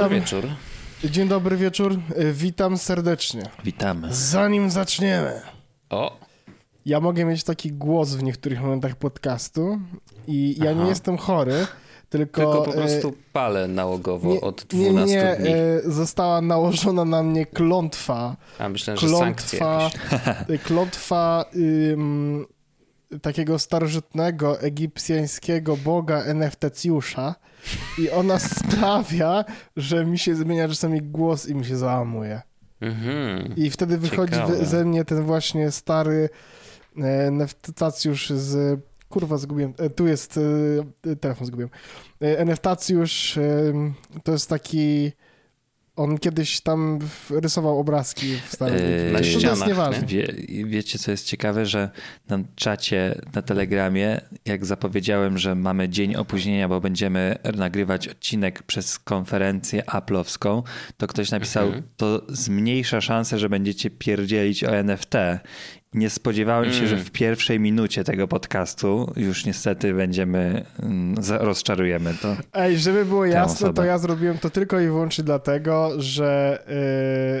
Witam. Dobry wieczór. Dzień dobry wieczór. Y, witam serdecznie. Witamy. Zanim zaczniemy. O. Ja mogę mieć taki głos w niektórych momentach podcastu i ja Aha. nie jestem chory, tylko... Tylko po prostu e, palę nałogowo nie, od 12 nie, nie, dni. E, została nałożona na mnie klątwa. A klątwa, że Klątwa ym, takiego starożytnego egipcjańskiego boga Eneftecjusza i ona sprawia, że mi się zmienia czasami głos i mi się załamuje. Mhm. I wtedy wychodzi Ciekawe. ze mnie ten właśnie stary e, Neftacjusz z... Kurwa, zgubiłem. E, tu jest... E, telefon zgubiłem. Neftacjusz to jest taki on kiedyś tam rysował obrazki w Starym yy, Na ścianach. nieważne. Wie, wiecie, co jest ciekawe, że na czacie, na Telegramie, jak zapowiedziałem, że mamy dzień opóźnienia, bo będziemy nagrywać odcinek przez konferencję Apple'owską, to ktoś napisał, mhm. to zmniejsza szansę, że będziecie pierdzielić o NFT. Nie spodziewałem się, że mm. w pierwszej minucie tego podcastu już niestety będziemy, mm, rozczarujemy to. Ej, żeby było jasne, osobę. to ja zrobiłem to tylko i wyłącznie dlatego, że,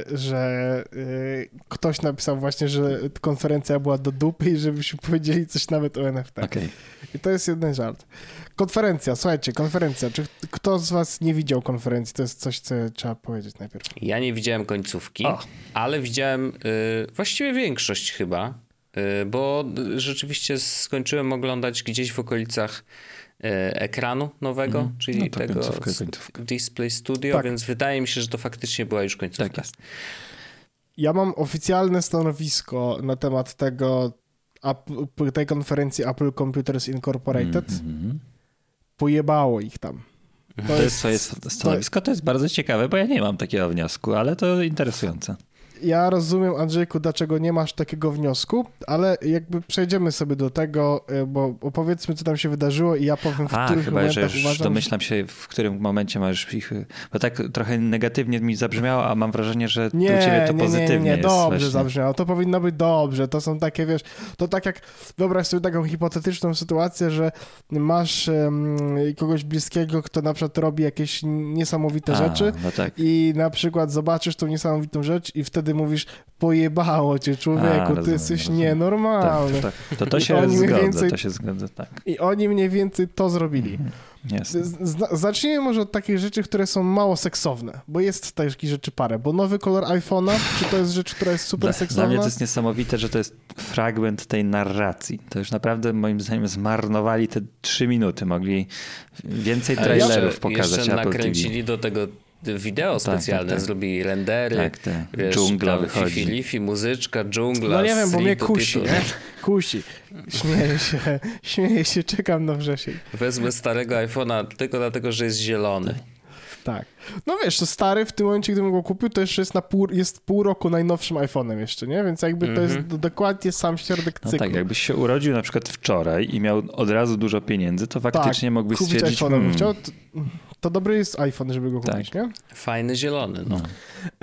yy, że yy, ktoś napisał właśnie, że konferencja była do dupy i żebyśmy powiedzieli coś nawet o NFT. Okay. I to jest jeden żart. Konferencja, słuchajcie, konferencja. Czy kto z was nie widział konferencji? To jest coś, co trzeba powiedzieć najpierw. Ja nie widziałem końcówki, o. ale widziałem yy, właściwie większość chyba, bo rzeczywiście skończyłem oglądać gdzieś w okolicach yy, ekranu nowego, mm. czyli no tego końcówka, końcówka. Display Studio, tak. więc wydaje mi się, że to faktycznie była już końcówka. Tak jest. Ja mam oficjalne stanowisko na temat tego, tej konferencji Apple Computers Incorporated. Mm -hmm pojebało ich tam. To, to jest, jest stanowisko, to jest bardzo ciekawe, bo ja nie mam takiego wniosku, ale to interesujące ja rozumiem, Andrzejku, dlaczego nie masz takiego wniosku, ale jakby przejdziemy sobie do tego, e, bo opowiedzmy, co tam się wydarzyło i ja powiem, w A, których chyba, momentach że już uważam... domyślam się, w którym momencie masz ich... Bo tak trochę negatywnie mi zabrzmiało, a mam wrażenie, że nie, u ciebie to nie, pozytywnie nie, nie, nie, dobrze właśnie. zabrzmiało. To powinno być dobrze. To są takie, wiesz, to tak jak wyobraź sobie taką hipotetyczną sytuację, że masz um, kogoś bliskiego, kto na przykład robi jakieś niesamowite a, rzeczy no tak. i na przykład zobaczysz tą niesamowitą rzecz i wtedy wtedy mówisz, pojebało cię człowieku, A, ty jesteś rozumiem. nienormalny. Tak, tak. To, to się zgadza, więcej, to się zgadza, tak. I oni mniej więcej to zrobili. Mhm. Zacznijmy może od takich rzeczy, które są mało seksowne, bo jest takich rzeczy parę, bo nowy kolor iPhone'a, czy to jest rzecz, która jest super dla, seksowna? Dla mnie to jest niesamowite, że to jest fragment tej narracji. To już naprawdę moim zdaniem zmarnowali te trzy minuty, mogli więcej trailerów jeszcze, pokazać jeszcze Apple nakręcili TV. do tego wideo tak, specjalne, tak, tak, zrobili rendery, tak, tak. Wiesz, dżungla wychodzi. Lifi, muzyczka, dżungla. No nie wiem, bo mnie kusi, nie? Kusi. Śmieję się, śmieję się, czekam na wrzesień. Wezmę starego iPhone'a tylko dlatego, że jest zielony. Tak. No wiesz, to stary w tym momencie, gdybym go kupił, to jeszcze jest, na pół, jest pół roku najnowszym iPhone'em jeszcze, nie? Więc jakby mm -hmm. to jest mhm. dokładnie sam środek cyklu. No tak, jakbyś się urodził na przykład wczoraj i miał od razu dużo pieniędzy, to faktycznie tak, mógłbyś stwierdzić... iPhone'em hmm. chciał, to, to, dobry jest iPhone, żeby go kupić, tak. nie? Fajny zielony, no.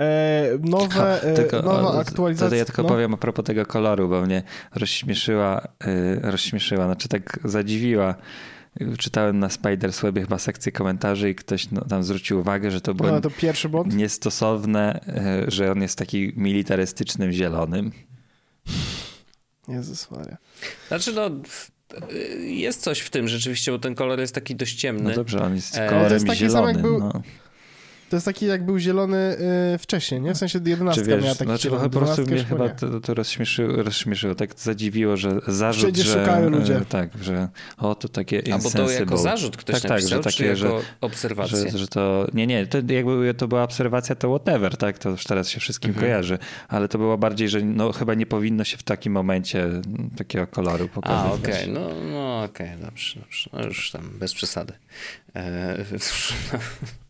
E, nowe, e, tylko, nowa aktualizacja... ja tylko no. powiem a propos tego koloru, bo mnie rozśmieszyła, y, rozśmieszyła, znaczy tak zadziwiła czytałem na Spiderswebie chyba sekcję komentarzy i ktoś no, tam zwrócił uwagę, że to było no, to pierwszy błąd? niestosowne, e, że on jest taki militarystycznym zielonym. Jezus Maria. Znaczy no, jest coś w tym rzeczywiście, bo ten kolor jest taki dość ciemny. No dobrze, on jest kolorem e, to jest taki zielonym. Sam, jak był, no. To jest taki, jak był zielony y, wcześniej, nie? W sensie 11 wiesz, miała taki znaczy, zielony, po prostu mnie chyba to, to rozśmieszyło, rozśmieszyło, tak zadziwiło, że zarzut, Wszędzie że... szukają ludzie. Y, tak, że o, to takie A bo to jako zarzut ktoś tak, napisał, tak, że takie, jako obserwacja? Że, że to, nie, nie, to jakby to była obserwacja, to whatever, tak? To już teraz się wszystkim mhm. kojarzy, ale to było bardziej, że no chyba nie powinno się w takim momencie takiego koloru pokazywać. A, okej, okay. no, no okej, okay, dobrze, dobrze. No już tam bez przesady. E,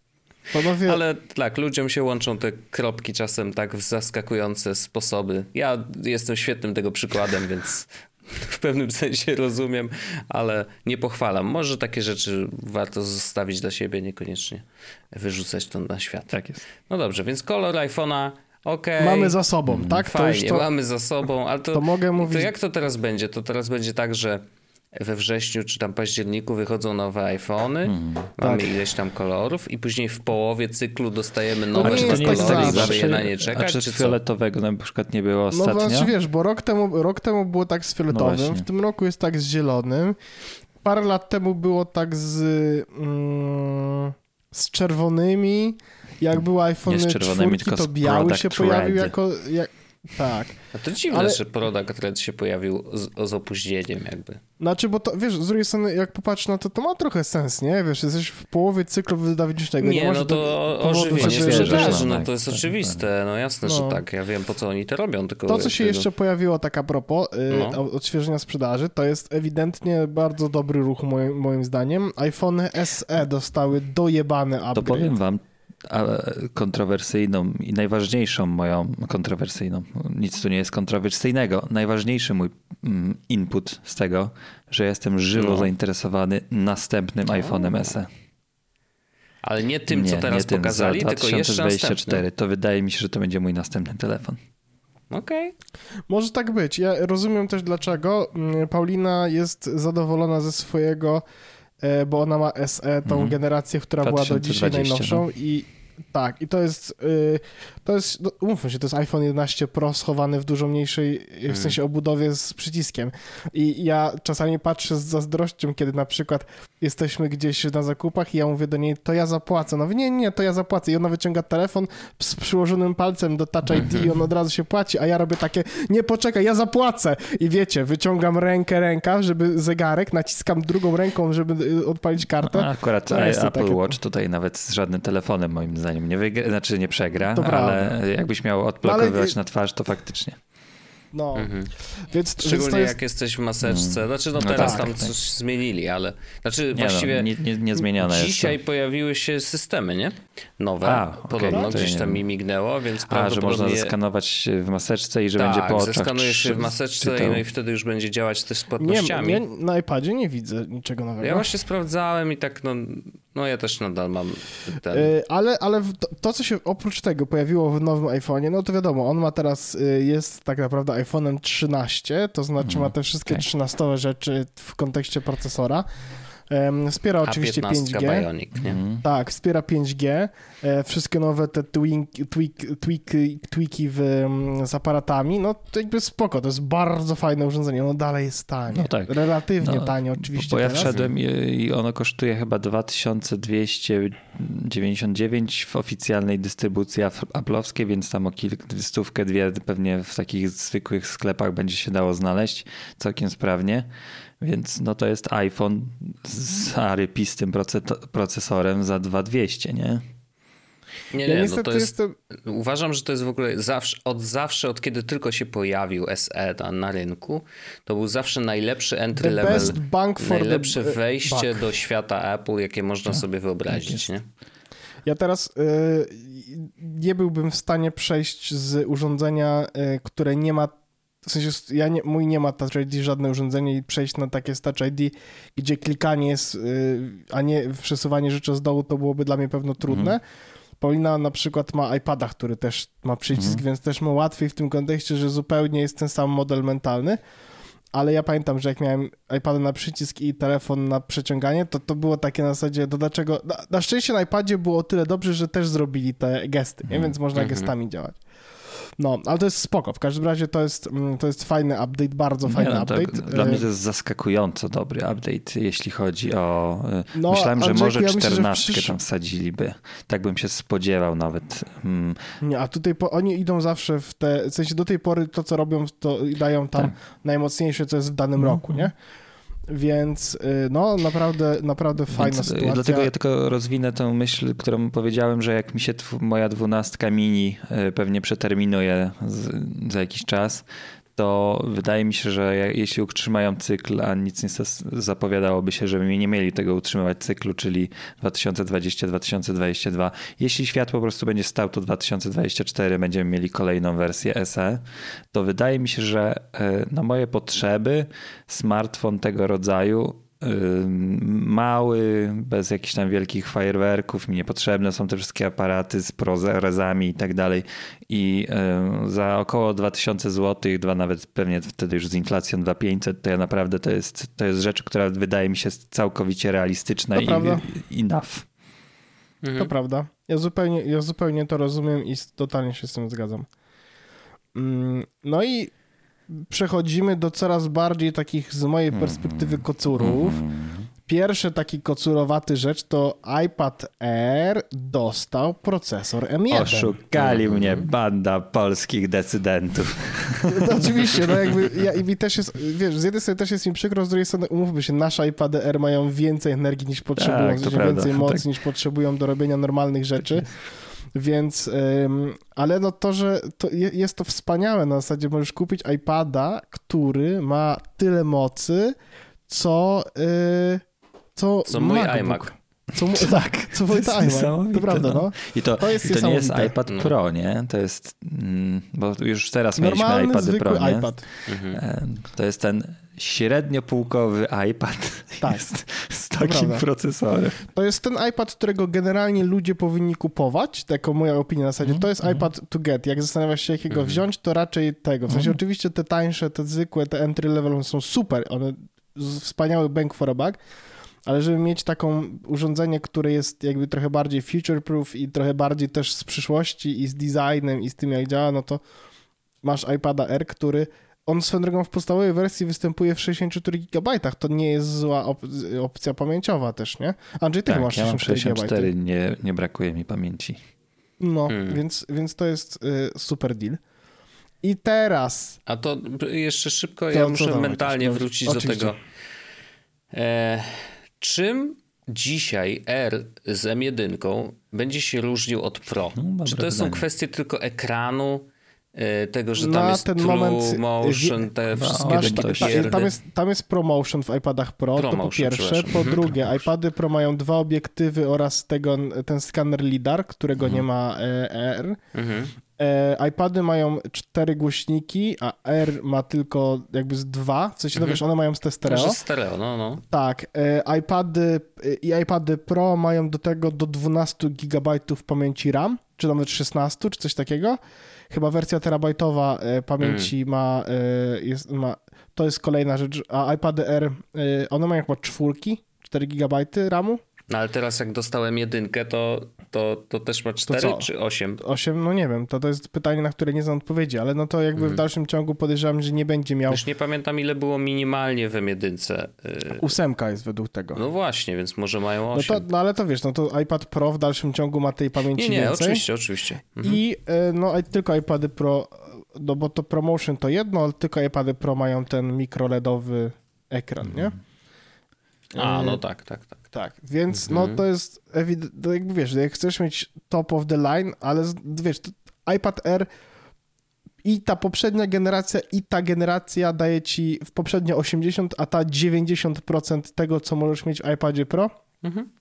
Panowie... Ale tak, ludziom się łączą te kropki czasem tak w zaskakujące sposoby. Ja jestem świetnym tego przykładem, więc w pewnym sensie rozumiem, ale nie pochwalam. Może takie rzeczy warto zostawić dla siebie, niekoniecznie wyrzucać to na świat. Tak jest. No dobrze, więc kolor iPhone'a Okay. Mamy za sobą, tak? Fajnie, to to, mamy za sobą, ale to, to mogę mówić. To jak to teraz będzie? To teraz będzie tak, że we wrześniu czy tam październiku wychodzą nowe iPhony, mm. mamy tak. ileś tam kolorów i później w połowie cyklu dostajemy nowe nie kolory jest tak mamy je na nie czekać, a czy, czy fioletowego na przykład nie było ostatnio? No znaczy wiesz, bo rok temu, rok temu było tak z fioletowym, no w tym roku jest tak z zielonym, parę lat temu było tak z, mm, z czerwonymi, jak były iPhone 4, to biały się pojawił jako... Jak, tak. A to dziwne, ale... że Product Red się pojawił z, z, opóźnieniem jakby. Znaczy, bo to, wiesz, z drugiej strony, jak popatrz na to, to ma trochę sens, nie? Wiesz, jesteś w połowie cyklu wydawniczego. Nie, nie no to ożywienie sprzedaży, no, no to jest tak, oczywiste, no jasne, no. że tak. Ja wiem, po co oni to robią, tylko... To, co się tego... jeszcze pojawiło, tak a propos yy, no. odświeżenia sprzedaży, to jest ewidentnie bardzo dobry ruch moim, moim zdaniem. iPhone SE dostały dojebane upgrade. To powiem wam, kontrowersyjną i najważniejszą moją kontrowersyjną, nic tu nie jest kontrowersyjnego, najważniejszy mój mm, input z tego, że jestem żywo no. zainteresowany następnym no. iPhone'em SE. Ale nie tym, nie, co teraz nie pokazali, tym, jeszcze następny. To wydaje mi się, że to będzie mój następny telefon. Okej. Okay. Może tak być. Ja rozumiem też dlaczego. Mm, Paulina jest zadowolona ze swojego bo ona ma SE, tą mhm. generację, która 2020, była do dzisiaj najnowszą no. i tak, i to jest, y, to jest, no, umówmy się, to jest iPhone 11 Pro schowany w dużo mniejszej, w mhm. sensie obudowie z przyciskiem. I ja czasami patrzę z zazdrością, kiedy na przykład jesteśmy gdzieś na zakupach i ja mówię do niej, to ja zapłacę. No nie, nie, to ja zapłacę. I ona wyciąga telefon z przyłożonym palcem do Touch ID i on od razu się płaci, a ja robię takie, nie, poczekaj, ja zapłacę. I wiecie, wyciągam rękę, ręka, żeby zegarek, naciskam drugą ręką, żeby y, odpalić kartę. A akurat Apple takie... Watch tutaj nawet z żadnym telefonem moim zdaniem nie wygra, znaczy nie przegra, to ale jakbyś miał odblokowywać no, na twarz, to faktycznie. No, mhm. więc Szczególnie więc jest... jak jesteś w maseczce. Mm. Znaczy, no, no teraz tak, tam tak. coś zmienili, ale. Znaczy, nie właściwie. No, nie, nie, nie zmienione Dzisiaj jest pojawiły się systemy, nie? Nowe. A, Podobno okay. gdzieś tam mi mignęło, więc A, że można zeskanować w maseczce i że tak, będzie po oczach. zeskanujesz się w maseczce i, no i wtedy już będzie działać też z płatnościami. Nie, na iPadzie nie widzę niczego nowego. Ja właśnie sprawdzałem i tak, no, no ja też nadal mam ten. Yy, ale ale to, to, co się oprócz tego pojawiło w nowym iPhone'ie, no to wiadomo, on ma teraz, y, jest tak naprawdę iPhone'em 13, to znaczy mm, ma te wszystkie okay. 13 rzeczy w kontekście procesora. Wspiera oczywiście 5G. Bionic, nie? Mm. Tak, wspiera 5G. E, wszystkie nowe te tweak, tweak, tweaki w, z aparatami, no to jakby spoko, to jest bardzo fajne urządzenie, ono dalej jest tanie. No tak. Relatywnie no, tanie oczywiście Bo ja teraz. wszedłem i ono kosztuje chyba 2299 w oficjalnej dystrybucji aplowskiej, więc tam o kilk, stówkę, dwie pewnie w takich zwykłych sklepach będzie się dało znaleźć całkiem sprawnie. Więc no to jest iPhone z arypistym procesorem za 2200, nie? Nie, nie, no to jest, jestem... uważam, że to jest w ogóle zawsze, od zawsze, od kiedy tylko się pojawił SE na, na rynku, to był zawsze najlepszy entry the level, najlepsze the... wejście do świata Apple, jakie można tak, sobie wyobrazić, tak nie? Ja teraz y, nie byłbym w stanie przejść z urządzenia, y, które nie ma w sensie ja nie, mój nie ma Touch ID żadne urządzenie i przejść na takie z Touch ID, gdzie klikanie jest, y, a nie przesuwanie rzeczy z dołu, to byłoby dla mnie pewno trudne. Mhm. Paulina na przykład ma iPada, który też ma przycisk, mhm. więc też ma łatwiej w tym kontekście, że zupełnie jest ten sam model mentalny. Ale ja pamiętam, że jak miałem iPada na przycisk i telefon na przeciąganie, to to było takie na zasadzie, do dlaczego... Na, na szczęście na iPadzie było o tyle dobrze, że też zrobili te gesty? Mhm. więc można mhm. gestami działać. No, ale to jest spoko. W każdym razie to jest, mm, to jest fajny update, bardzo fajny no, update. Dla mnie to jest zaskakująco dobry update, jeśli chodzi o... Y, no, Myślałem, że może czternastkę przysz... tam wsadziliby. Tak bym się spodziewał nawet. Hmm. Nie, a tutaj po, oni idą zawsze w te... W sensie do tej pory to, co robią, to dają tam tak. najmocniejsze, co jest w danym mm -hmm. roku, nie? Więc y, no, naprawdę, naprawdę fajna Więc, y, sytuacja. Dlatego ja tylko rozwinę tę myśl, którą powiedziałem, że jak mi się moja dwunastka mini y, pewnie przeterminuje za jakiś czas, to wydaje mi się, że jeśli utrzymają cykl, a nic nie zapowiadałoby się, żeby nie mieli tego utrzymywać cyklu, czyli 2020-2022, jeśli świat po prostu będzie stał, to 2024 będziemy mieli kolejną wersję SE, to wydaje mi się, że e, na moje potrzeby smartfon tego rodzaju mały, bez jakichś tam wielkich fajerwerków, mi niepotrzebne są te wszystkie aparaty z prozerezami i tak dalej. I za około 2000 zł, dwa nawet pewnie wtedy już z inflacją 2500, to ja naprawdę to jest, to jest rzecz, która wydaje mi się całkowicie realistyczna to i prawda. enough. Mhm. To prawda. Ja zupełnie, ja zupełnie to rozumiem i totalnie się z tym zgadzam. Mm, no i przechodzimy do coraz bardziej takich z mojej perspektywy mhm. kocurów. Mhm. Pierwszy taki kocurowaty rzecz to iPad Air dostał procesor M1. Oszukali mm. mnie banda polskich decydentów. No, oczywiście, no jakby ja, i mi też jest, wiesz, z jednej strony też jest mi przykro, z drugiej strony umówmy się, nasze iPady Air mają więcej energii niż potrzebują, tak, więcej mocy tak. niż potrzebują do robienia normalnych rzeczy. Więc, ale no to, że to jest to wspaniałe na zasadzie, możesz kupić iPada, który ma tyle mocy, co, y, co, co mój MacBook. iMac. Co, tak, co mój iMac. To prawda, no. no. I to, to, jest i to nie jest iPad no. Pro, nie? To jest, mm, bo już teraz Normalny, mieliśmy iPady Pro, nie? iPad. Mhm. E, to jest ten średniopółkowy iPad tak, jest z takim procesorem. To jest ten iPad, którego generalnie ludzie powinni kupować, taką moja opinia na zasadzie. To jest mm -hmm. iPad to get. Jak zastanawiasz się, jakiego mm -hmm. wziąć, to raczej tego. W sensie mm -hmm. oczywiście te tańsze, te zwykłe, te entry level są super. One wspaniały bank for a buck, ale żeby mieć taką urządzenie, które jest jakby trochę bardziej future-proof i trochę bardziej też z przyszłości i z designem i z tym jak działa, no to masz iPada R, który on swoją drogą w podstawowej wersji występuje w 64 GB. To nie jest zła op opcja pamięciowa też, nie? Andrzej, ty tak, masz 64, ja mam 64 nie, nie brakuje mi pamięci. No, hmm. więc, więc to jest y, super deal. I teraz... A to jeszcze szybko, to, ja muszę mentalnie wrócić Oczywiście. do tego. E, czym dzisiaj R z M1 będzie się różnił od Pro? No, Czy to są kwestie tylko ekranu, tego, że tam jest ten True moment, Motion, te no, wszystkie masz, ta, tam, jest, tam jest ProMotion w iPadach Pro, to po pierwsze. Po mhm. drugie, iPady Pro mają dwa obiektywy oraz tego, ten skaner LIDAR, którego mhm. nie ma e, R. Mhm. E, iPady mają cztery głośniki, a R ma tylko jakby z dwa, w sensie, no mhm. wiesz, one mają te stereo. Może stereo, no, no. Tak, e, iPady e, i iPady Pro mają do tego do 12 GB pamięci RAM, czy nawet 16, czy coś takiego. Chyba wersja terabajtowa e, pamięci mm. ma, e, jest, ma, to jest kolejna rzecz, a iPady R, e, one mają chyba czwórki, 4 GB RAMu. No ale teraz jak dostałem jedynkę, to, to, to też ma 4 czy 8? 8, no nie wiem, to, to jest pytanie, na które nie znam odpowiedzi, ale no to jakby mm. w dalszym ciągu podejrzewam, że nie będzie miał... Już nie pamiętam ile było minimalnie w M1. Ósemka jest według tego. No właśnie, więc może mają 8. No, to, no ale to wiesz, no to iPad Pro w dalszym ciągu ma tej pamięci nie, nie, więcej. oczywiście, oczywiście. Mhm. I no tylko iPady Pro, no bo to ProMotion to jedno, ale tylko iPady Pro mają ten mikroLEDowy ekran, nie? Mhm. A, no tak, tak, tak. Tak, więc no mhm. to jest ewidentnie, jakby wiesz, jak chcesz mieć top of the line, ale wiesz, iPad Air i ta poprzednia generacja i ta generacja daje ci w poprzednio 80, a ta 90% tego, co możesz mieć w iPadzie Pro. Mhm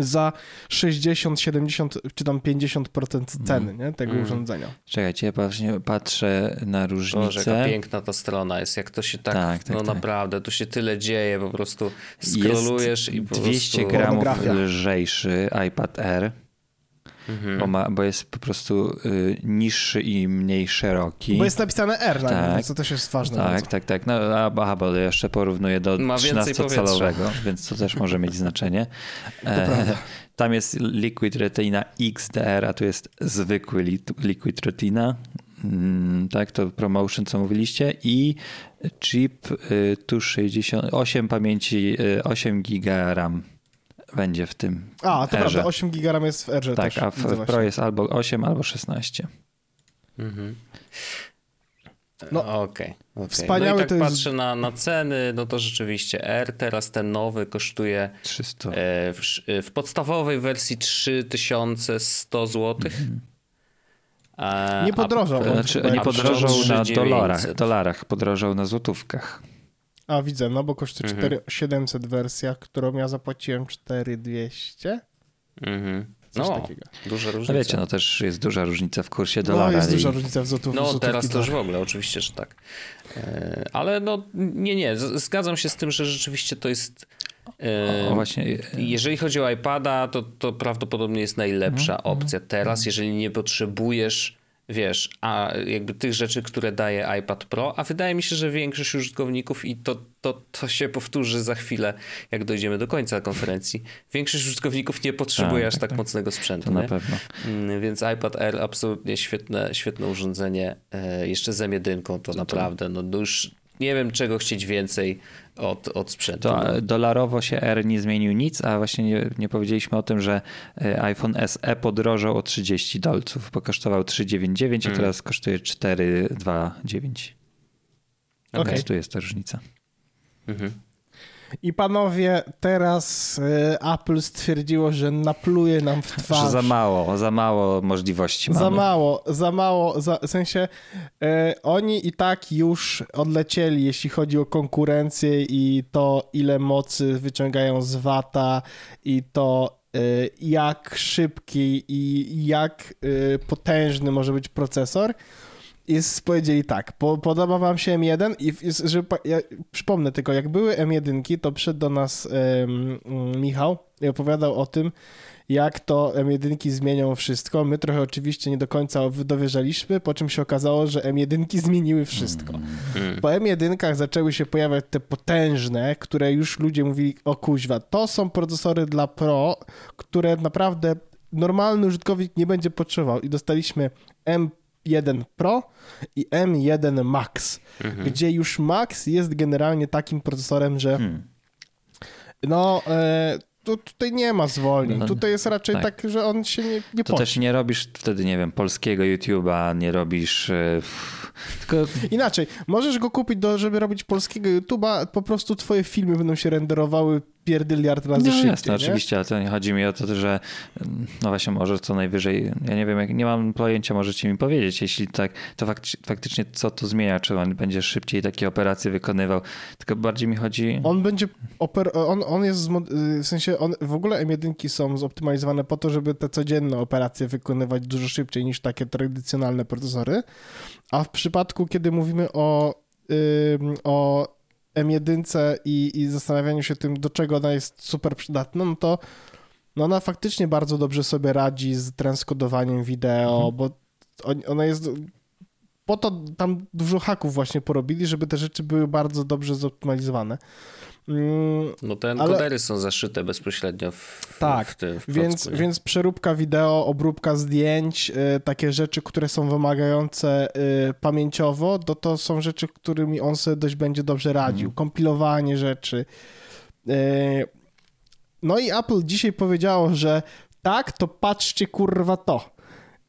za 60, 70 czy tam 50% ceny mm. nie, tego mm. urządzenia. Czekajcie, ja właśnie patrzę na różnicę. Boże, jaka piękna ta strona jest, jak to się tak, tak, tak no tak. naprawdę, tu się tyle dzieje, po prostu scrollujesz i po 200 prostu... gramów lżejszy iPad Air Mhm. Bo, ma, bo jest po prostu y, niższy i mniej szeroki. Bo jest napisane R na tak, nim, co też jest ważne. Tak, bardzo. tak, tak. No, aha, bo jeszcze porównuję do 13-calowego, więc to też może mieć znaczenie. E, tam jest Liquid Retina XDR, a tu jest zwykły Liquid Retina. Mm, tak, to promotion, co mówiliście, i chip y, tu 68 pamięci, y, 8 giga RAM będzie w tym. A, to Erze. prawda, 8 GB jest w Erze tak, też. a w, w Pro jest albo 8, albo 16. Mhm. No, okej. Okay, okay. Wspaniałe no i tak to jest... patrzę na, na ceny, no to rzeczywiście R teraz ten nowy kosztuje 300. E, w, w, podstawowej wersji 3100 zł. Mhm. A, nie podrożał. A, znaczy, nie podrożał na dolarach, dolarach, podrożał na złotówkach. A widzę, no bo kosztuje mhm. 4700 wersja, którą ja zapłaciłem 4200. Mhm. no, takiego. duża różnica. No wiecie, no też jest duża różnica w kursie dolara. No jest duża różnica w złotówce. No teraz to już w ogóle, oczywiście, że tak. E, ale no nie, nie, zgadzam się z tym, że rzeczywiście to jest O, właśnie. Jeżeli chodzi o iPada, to, to prawdopodobnie jest najlepsza mhm. opcja teraz, jeżeli nie potrzebujesz wiesz, a jakby tych rzeczy, które daje iPad Pro, a wydaje mi się, że większość użytkowników i to, to, to się powtórzy za chwilę, jak dojdziemy do końca konferencji. Większość użytkowników nie potrzebuje tak, aż tak, tak, tak, mocnego sprzętu. Na pewno. Mm, więc iPad Air absolutnie świetne, świetne urządzenie. E, jeszcze z M1 to, to naprawdę, no już nie wiem czego chcieć więcej od, od sprzętu. To no. dolarowo się R nie zmienił nic, a właśnie nie, nie powiedzieliśmy o tym, że e, iPhone SE podrożał o 30 dolców, bo kosztował 399, a mm. teraz kosztuje 429. Okay. Więc tu jest ta różnica. Mhm. I panowie, teraz y, Apple stwierdziło, że napluje nam w twarz. Że za mało, za mało możliwości mamy. Za mało, za mało, za, w sensie y, oni i tak już odlecieli, jeśli chodzi o konkurencję i to, ile mocy wyciągają z wata i to y, jak szybki i jak potężny może być procesor jest, powiedzieli tak, po, podoba wam się M1 i żeby, ja przypomnę tylko, jak były M1, to przyszedł do nas um, Michał i opowiadał o tym, jak to M1 zmienią wszystko. My trochę oczywiście nie do końca dowierzaliśmy, po czym się okazało, że M1 zmieniły wszystko. Mm. Po M1 zaczęły się pojawiać te potężne, które już ludzie mówili, o kuźwa, to są procesory dla Pro, które naprawdę normalny użytkownik nie będzie potrzebował i dostaliśmy M 1 Pro i M1 Max, mhm. gdzie już Max jest generalnie takim procesorem, że hmm. no... E, tu, tutaj nie ma zwolnień. No, tutaj jest raczej tak. tak. że on się nie, nie To też nie robisz wtedy, nie wiem, polskiego YouTube'a, nie robisz... E, tylko... Inaczej, możesz go kupić, do, żeby robić polskiego YouTube'a, po prostu twoje filmy będą się renderowały pierdyliard razy no, szybciej. Jasne, nie? oczywiście, ale to nie chodzi mi o to, że no właśnie może co najwyżej, ja nie wiem, jak, nie mam pojęcia, możecie mi powiedzieć, jeśli tak, to faktycznie co to zmienia, czy on będzie szybciej takie operacje wykonywał, tylko bardziej mi chodzi... On będzie, oper... on, on jest, w sensie on, w ogóle M1 są zoptymalizowane po to, żeby te codzienne operacje wykonywać dużo szybciej niż takie tradycjonalne procesory, a w przypadku, kiedy mówimy o, o M1 i, i zastanawianiu się tym, do czego ona jest super przydatna, no to no ona faktycznie bardzo dobrze sobie radzi z transkodowaniem wideo, mhm. bo ona jest... Po to tam dużo haków właśnie porobili, żeby te rzeczy były bardzo dobrze zoptymalizowane. Mm, no te encodery ale... są zaszyte bezpośrednio w, tak, w tym w więc, więc przeróbka wideo, obróbka zdjęć, y, takie rzeczy, które są wymagające y, pamięciowo, to to są rzeczy, którymi on sobie dość będzie dobrze radził. Mm. Kompilowanie rzeczy. Y, no i Apple dzisiaj powiedziało, że tak, to patrzcie kurwa to.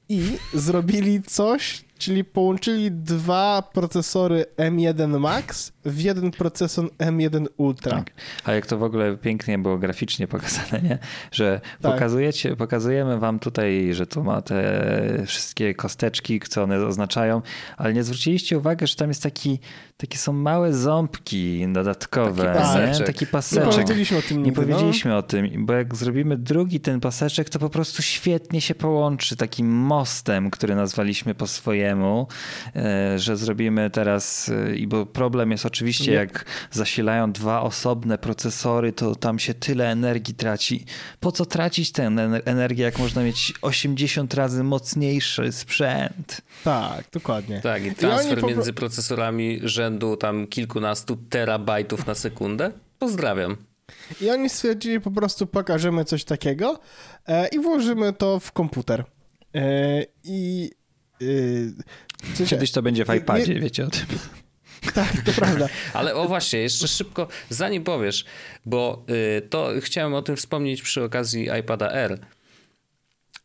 I zrobili coś, czyli połączyli dwa procesory M1 Max w jeden procesor M1 Ultra. Tak. A jak to w ogóle pięknie było graficznie pokazane, nie? że tak. pokazujecie, pokazujemy wam tutaj, że tu ma te wszystkie kosteczki, co one oznaczają, ale nie zwróciliście uwagi, że tam jest taki, takie są małe ząbki dodatkowe, taki paseczek. Nie? Taki paseczek. Nie powiedzieliśmy o tym. Nie powiedzieliśmy no. o tym, bo jak zrobimy drugi ten paseczek, to po prostu świetnie się połączy takim mostem, który nazwaliśmy po swojemu, e, że zrobimy teraz, e, i bo problem jest oczywiście jak zasilają dwa osobne procesory, to tam się tyle energii traci. Po co tracić tę energię, jak można mieć 80 razy mocniejszy sprzęt? Tak, dokładnie. Tak, i transfer I między procesorami rzędu tam kilkunastu terabajtów na sekundę? Pozdrawiam. I oni stwierdzili po prostu pokażemy coś takiego e, i włożymy to w komputer. E, I e, Kiedyś to będzie w iPadzie, nie, wiecie o tym. Tak, to prawda. Ale o właśnie, jeszcze szybko, zanim powiesz, bo y, to chciałem o tym wspomnieć przy okazji iPada R.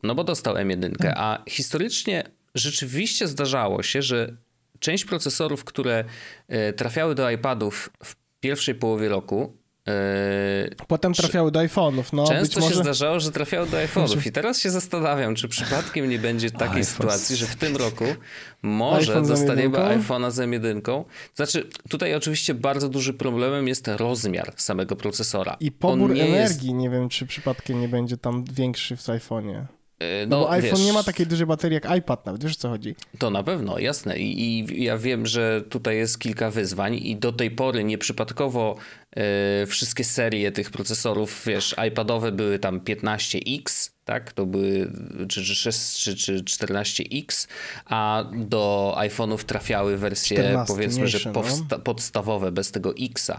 No bo dostał M1, a historycznie rzeczywiście zdarzało się, że część procesorów, które y, trafiały do iPadów w pierwszej połowie roku, Yy, Potem trafiały do iPhone'ów. No, Często może... się zdarzało, że trafiały do iPhone'ów i teraz się zastanawiam, czy przypadkiem nie będzie takiej sytuacji, że w tym roku może iPhone dostaniemy iPhone'a z M1. Znaczy, tutaj oczywiście bardzo duży problemem jest rozmiar samego procesora. I pobór energii, jest... nie wiem, czy przypadkiem nie będzie tam większy w iPhone'ie. E, no, no bo iPhone wiesz, nie ma takiej dużej baterii jak iPad nawet, wiesz o co chodzi? To na pewno, jasne. I, I, ja wiem, że tutaj jest kilka wyzwań i do tej pory nieprzypadkowo e, wszystkie serie tych procesorów, wiesz, iPadowe były tam 15X, tak? To były czy, czy, 6, czy, czy 14X, a do iPhone'ów trafiały wersje powiedzmy, że no. powsta- podstawowe bez tego X'a.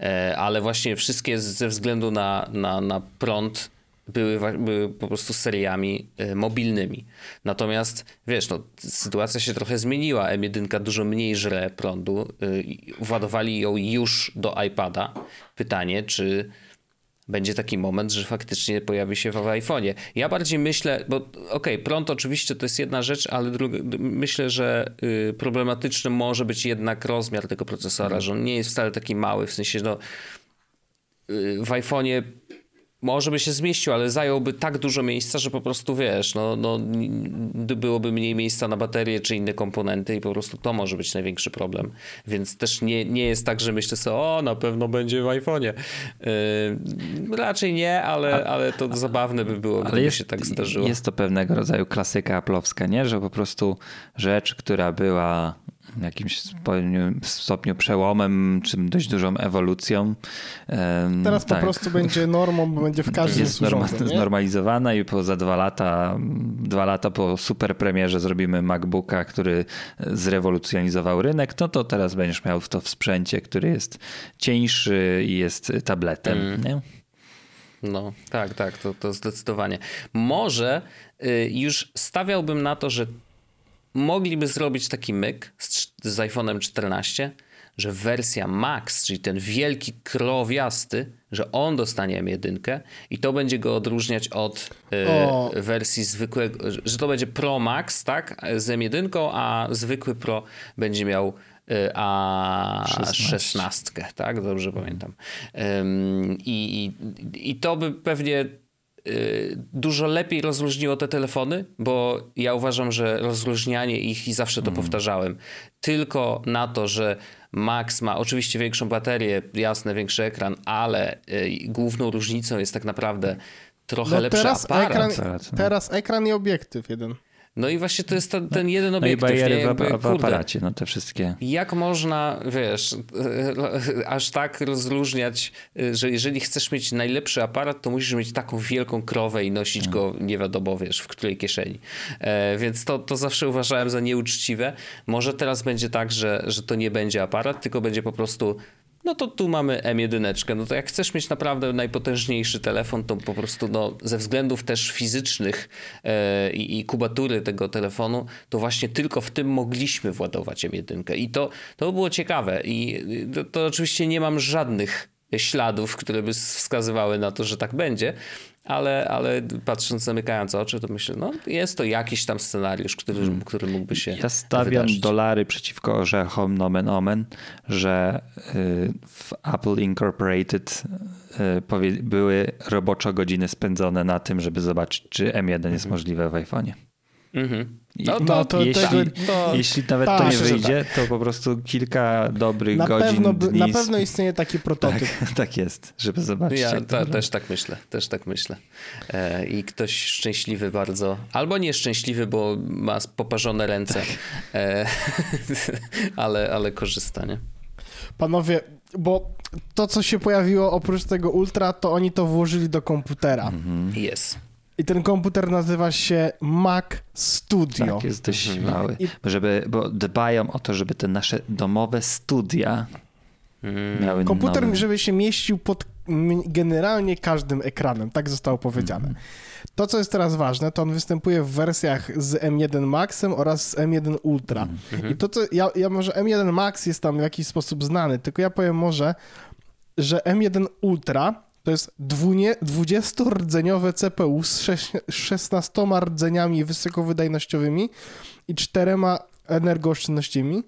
E, ale właśnie wszystkie ze względu na, na, na prąd były, były po prostu seriami e, mobilnymi. Natomiast wiesz, no, sytuacja się trochę zmieniła. M1 dużo mniej żre prądu. E, władowali ją już do iPada. Pytanie, czy będzie taki moment, że faktycznie pojawi się w iPhone'ie. Ja bardziej myślę, bo okej, okay, prąd oczywiście to jest jedna rzecz, ale druga, myślę, że y, problematyczny może być jednak rozmiar tego procesora, że on nie jest wcale taki mały, w sensie no y, w iPhone'ie może by się zmieścił, ale zająłby tak dużo miejsca, że po prostu wiesz, no, no, byłoby mniej miejsca na baterię czy inne komponenty i po prostu to może być największy problem. Więc też nie, nie jest tak, że myślę sobie, o, na pewno będzie w iPhone'ie. Yy, raczej nie, ale, ale to zabawne by było, gdyby jest, się tak zdarzyło. Jest to pewnego rodzaju klasyka aplowska, nie? Że po prostu rzecz, która była jakimś stopniu przełomem, czy dość dużą ewolucją. Teraz tak. po prostu będzie normą, bo będzie w każdym Jest norma znormalizowana i po za dwa lata, dwa lata po super premierze zrobimy MacBooka, który zrewolucjonizował rynek, no to teraz będziesz miał to w sprzęcie, który jest cieńszy i jest tabletem. Mm. Nie? No, tak, tak, to, to zdecydowanie. Może y, już stawiałbym na to, że mogliby zrobić taki myk z, z iPhone'em 14, że wersja Max, czyli ten wielki krowiasty, że on dostanie M1 i to będzie go odróżniać od y, wersji zwykłego, że to będzie Pro Max, tak, z M1, a zwykły Pro będzie miał y, a 16, tak? Dobrze pamiętam. I, i, I to by pewnie dużo lepiej rozluźniło te telefony, bo ja uważam, że rozluźnianie ich, i zawsze to mm. powtarzałem, tylko na to, że Max ma oczywiście większą baterię, jasne, większy ekran, ale y, główną różnicą jest tak naprawdę trochę no lepszy teraz aparat. Ekran, teraz ekran i obiektyw jeden. No i właśnie to jest ten, ten jeden obiektyw. No i bariery? Jakby, w, w aparacie, no te wszystkie. Jak można, wiesz, aż tak rozróżniać, że jeżeli chcesz mieć najlepszy aparat, to musisz mieć taką wielką krowę i nosić go hmm. nie wiadomo, wiesz, w której kieszeni. E, więc to, to zawsze uważałem za nieuczciwe. Może teraz będzie tak, że, że to nie będzie aparat, tylko będzie po prostu no to tu mamy M1. No to jak chcesz mieć naprawdę najpotężniejszy telefon, to po prostu no, ze względów też fizycznych e, i kubatury tego telefonu, to właśnie tylko w tym mogliśmy władować M1. I to, to było ciekawe. I to, to oczywiście nie mam żadnych śladów, które by wskazywały na to, że tak będzie, ale, ale patrząc, zamykając oczy, to myślę, no jest to jakiś tam scenariusz, który, hmm. który mógłby się Ja stawiam wydarzyć. dolary przeciwko orzechom, nomen omen, że y, w Apple Incorporated y, były roboczo godziny spędzone na tym, żeby zobaczyć, czy M1 jest mhm. możliwe w iPhone'ie. Mhm. No to, no to jeśli, tego, to, jeśli nawet to nie wyjdzie, tak. to po prostu kilka dobrych na godzin. Pewno, dni... Na pewno istnieje taki prototyp. Tak, tak jest, żeby zobaczyć. Ja ta, też tak myślę, też tak myślę. E, I ktoś szczęśliwy bardzo, albo nieszczęśliwy, bo ma poparzone ręce, tak. e, ale, ale korzysta, nie? Panowie, bo to, co się pojawiło oprócz tego Ultra, to oni to włożyli do komputera. Mhm. I ten komputer nazywa się Mac Studio. Tak, jest dość mhm. mały. I... Żeby, bo dbają o to, żeby te nasze domowe studia hmm. miały Komputer, nowy... żeby się mieścił pod generalnie każdym ekranem. Tak zostało powiedziane. Hmm. To, co jest teraz ważne, to on występuje w wersjach z M1 Maxem oraz z M1 Ultra. Hmm. I to, co ja, ja może M1 Max jest tam w jakiś sposób znany, tylko ja powiem może, że M1 Ultra to jest 20-rdzeniowe CPU z 16 rdzeniami wysokowydajnościowymi i 4 energooszczędnościami,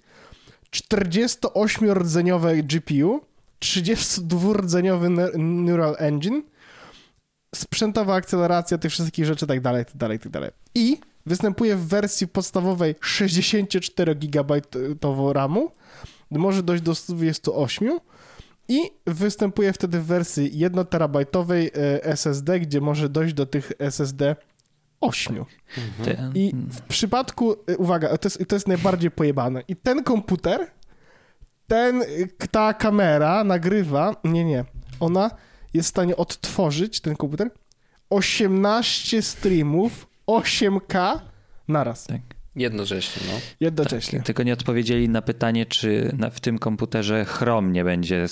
48-rdzeniowe GPU, 32-rdzeniowy Neural Engine, sprzętowa akceleracja tych wszystkich rzeczy, tak dalej, tak dalej, tak dalej. I występuje w wersji podstawowej 64 GB RAMu, może dojść do 128 i występuje wtedy w wersji 1 terabajtowej e, SSD, gdzie może dojść do tych SSD ośmiu. I w przypadku, y, uwaga, to jest, to jest najbardziej pojebane. I ten komputer, ten, y, ta kamera nagrywa, nie, nie, ona jest w stanie odtworzyć, ten komputer, 18 streamów 8K naraz. Tak. Jednocześnie, no. Jednocześnie. Tylko nie odpowiedzieli na pytanie, czy na, w tym komputerze Chrome nie będzie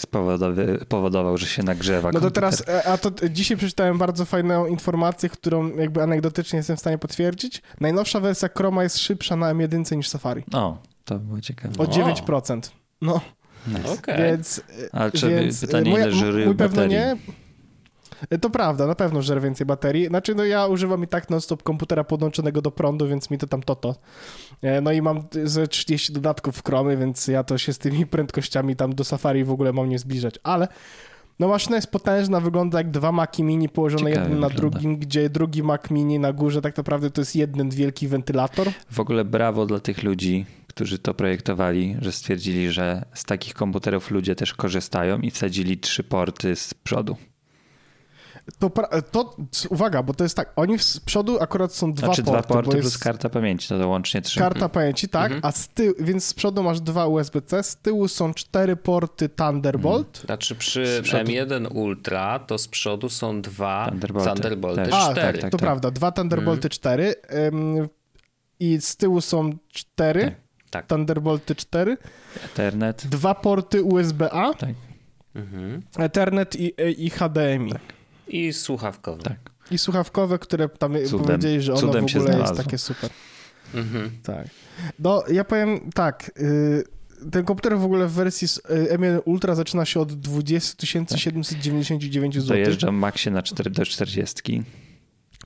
powodował, że się nagrzewa No to komputer. teraz, e, a to dzisiaj przeczytałem bardzo fajną informację, którą jakby anegdotycznie jestem w stanie potwierdzić. Najnowsza wersja Chroma jest szybsza na M1 niż Safari. O, to było ciekawe. O O. 9%. No, Nice. Okej. więc... e, Ale czy więc pytanie, moja- ile mój pewno baterii? nie. To prawda, na pewno żer więcej baterii. Znaczy, no ja używam i tak non-stop komputera podłączonego do prądu, więc mi to tam toto. E, No i mam ze 30 dodatków w Chromie, więc ja to się z tymi prędkościami tam do Safari w ogóle mam nie zbliżać. Ale no maszyna jest potężna, wygląda jak dwa Maci Mini położone Ciekawie jeden na wygląda. drugim, gdzie drugi Mac Mini na górze tak naprawdę to jest jeden wielki wentylator. W ogóle brawo dla tych ludzi, którzy to projektowali, że stwierdzili, że z takich komputerów ludzie też korzystają i wsadzili trzy porty z przodu. To, to uwaga, bo to jest tak, oni z przodu akurat są dwa Znaczy porty. dwa porty bo plus jest... karta pamięci, to, to łącznie trzy. Karta pamięci, tak, a z tyłu, więc z przodu masz dwa USB-C, z tyłu są cztery porty Thunderbolt. Znaczy przy przodu- M1 Ultra to z przodu są dwa Thunderbolty. Thunderbolty. A, 4. tak, tak, to tak. prawda, dwa Thunderbolty 4 ym, i z tyłu są cztery Tak. Tak. Thunderbolty 4, Ethernet. dwa porty USB-A, Tak, Mhm. Ethernet i, i HDMI. I słuchawkowy. tak. I słuchawkowe, które tam Cudem- powiedzieli, że ono cudem w się ogóle jest takie super. Mhm. Tak. No, ja powiem tak. y, ten komputer w ogóle w wersji z- y, M1 Ultra zaczyna się od 20 799 zł. Dojeżdżam Maxie na 4 do 40.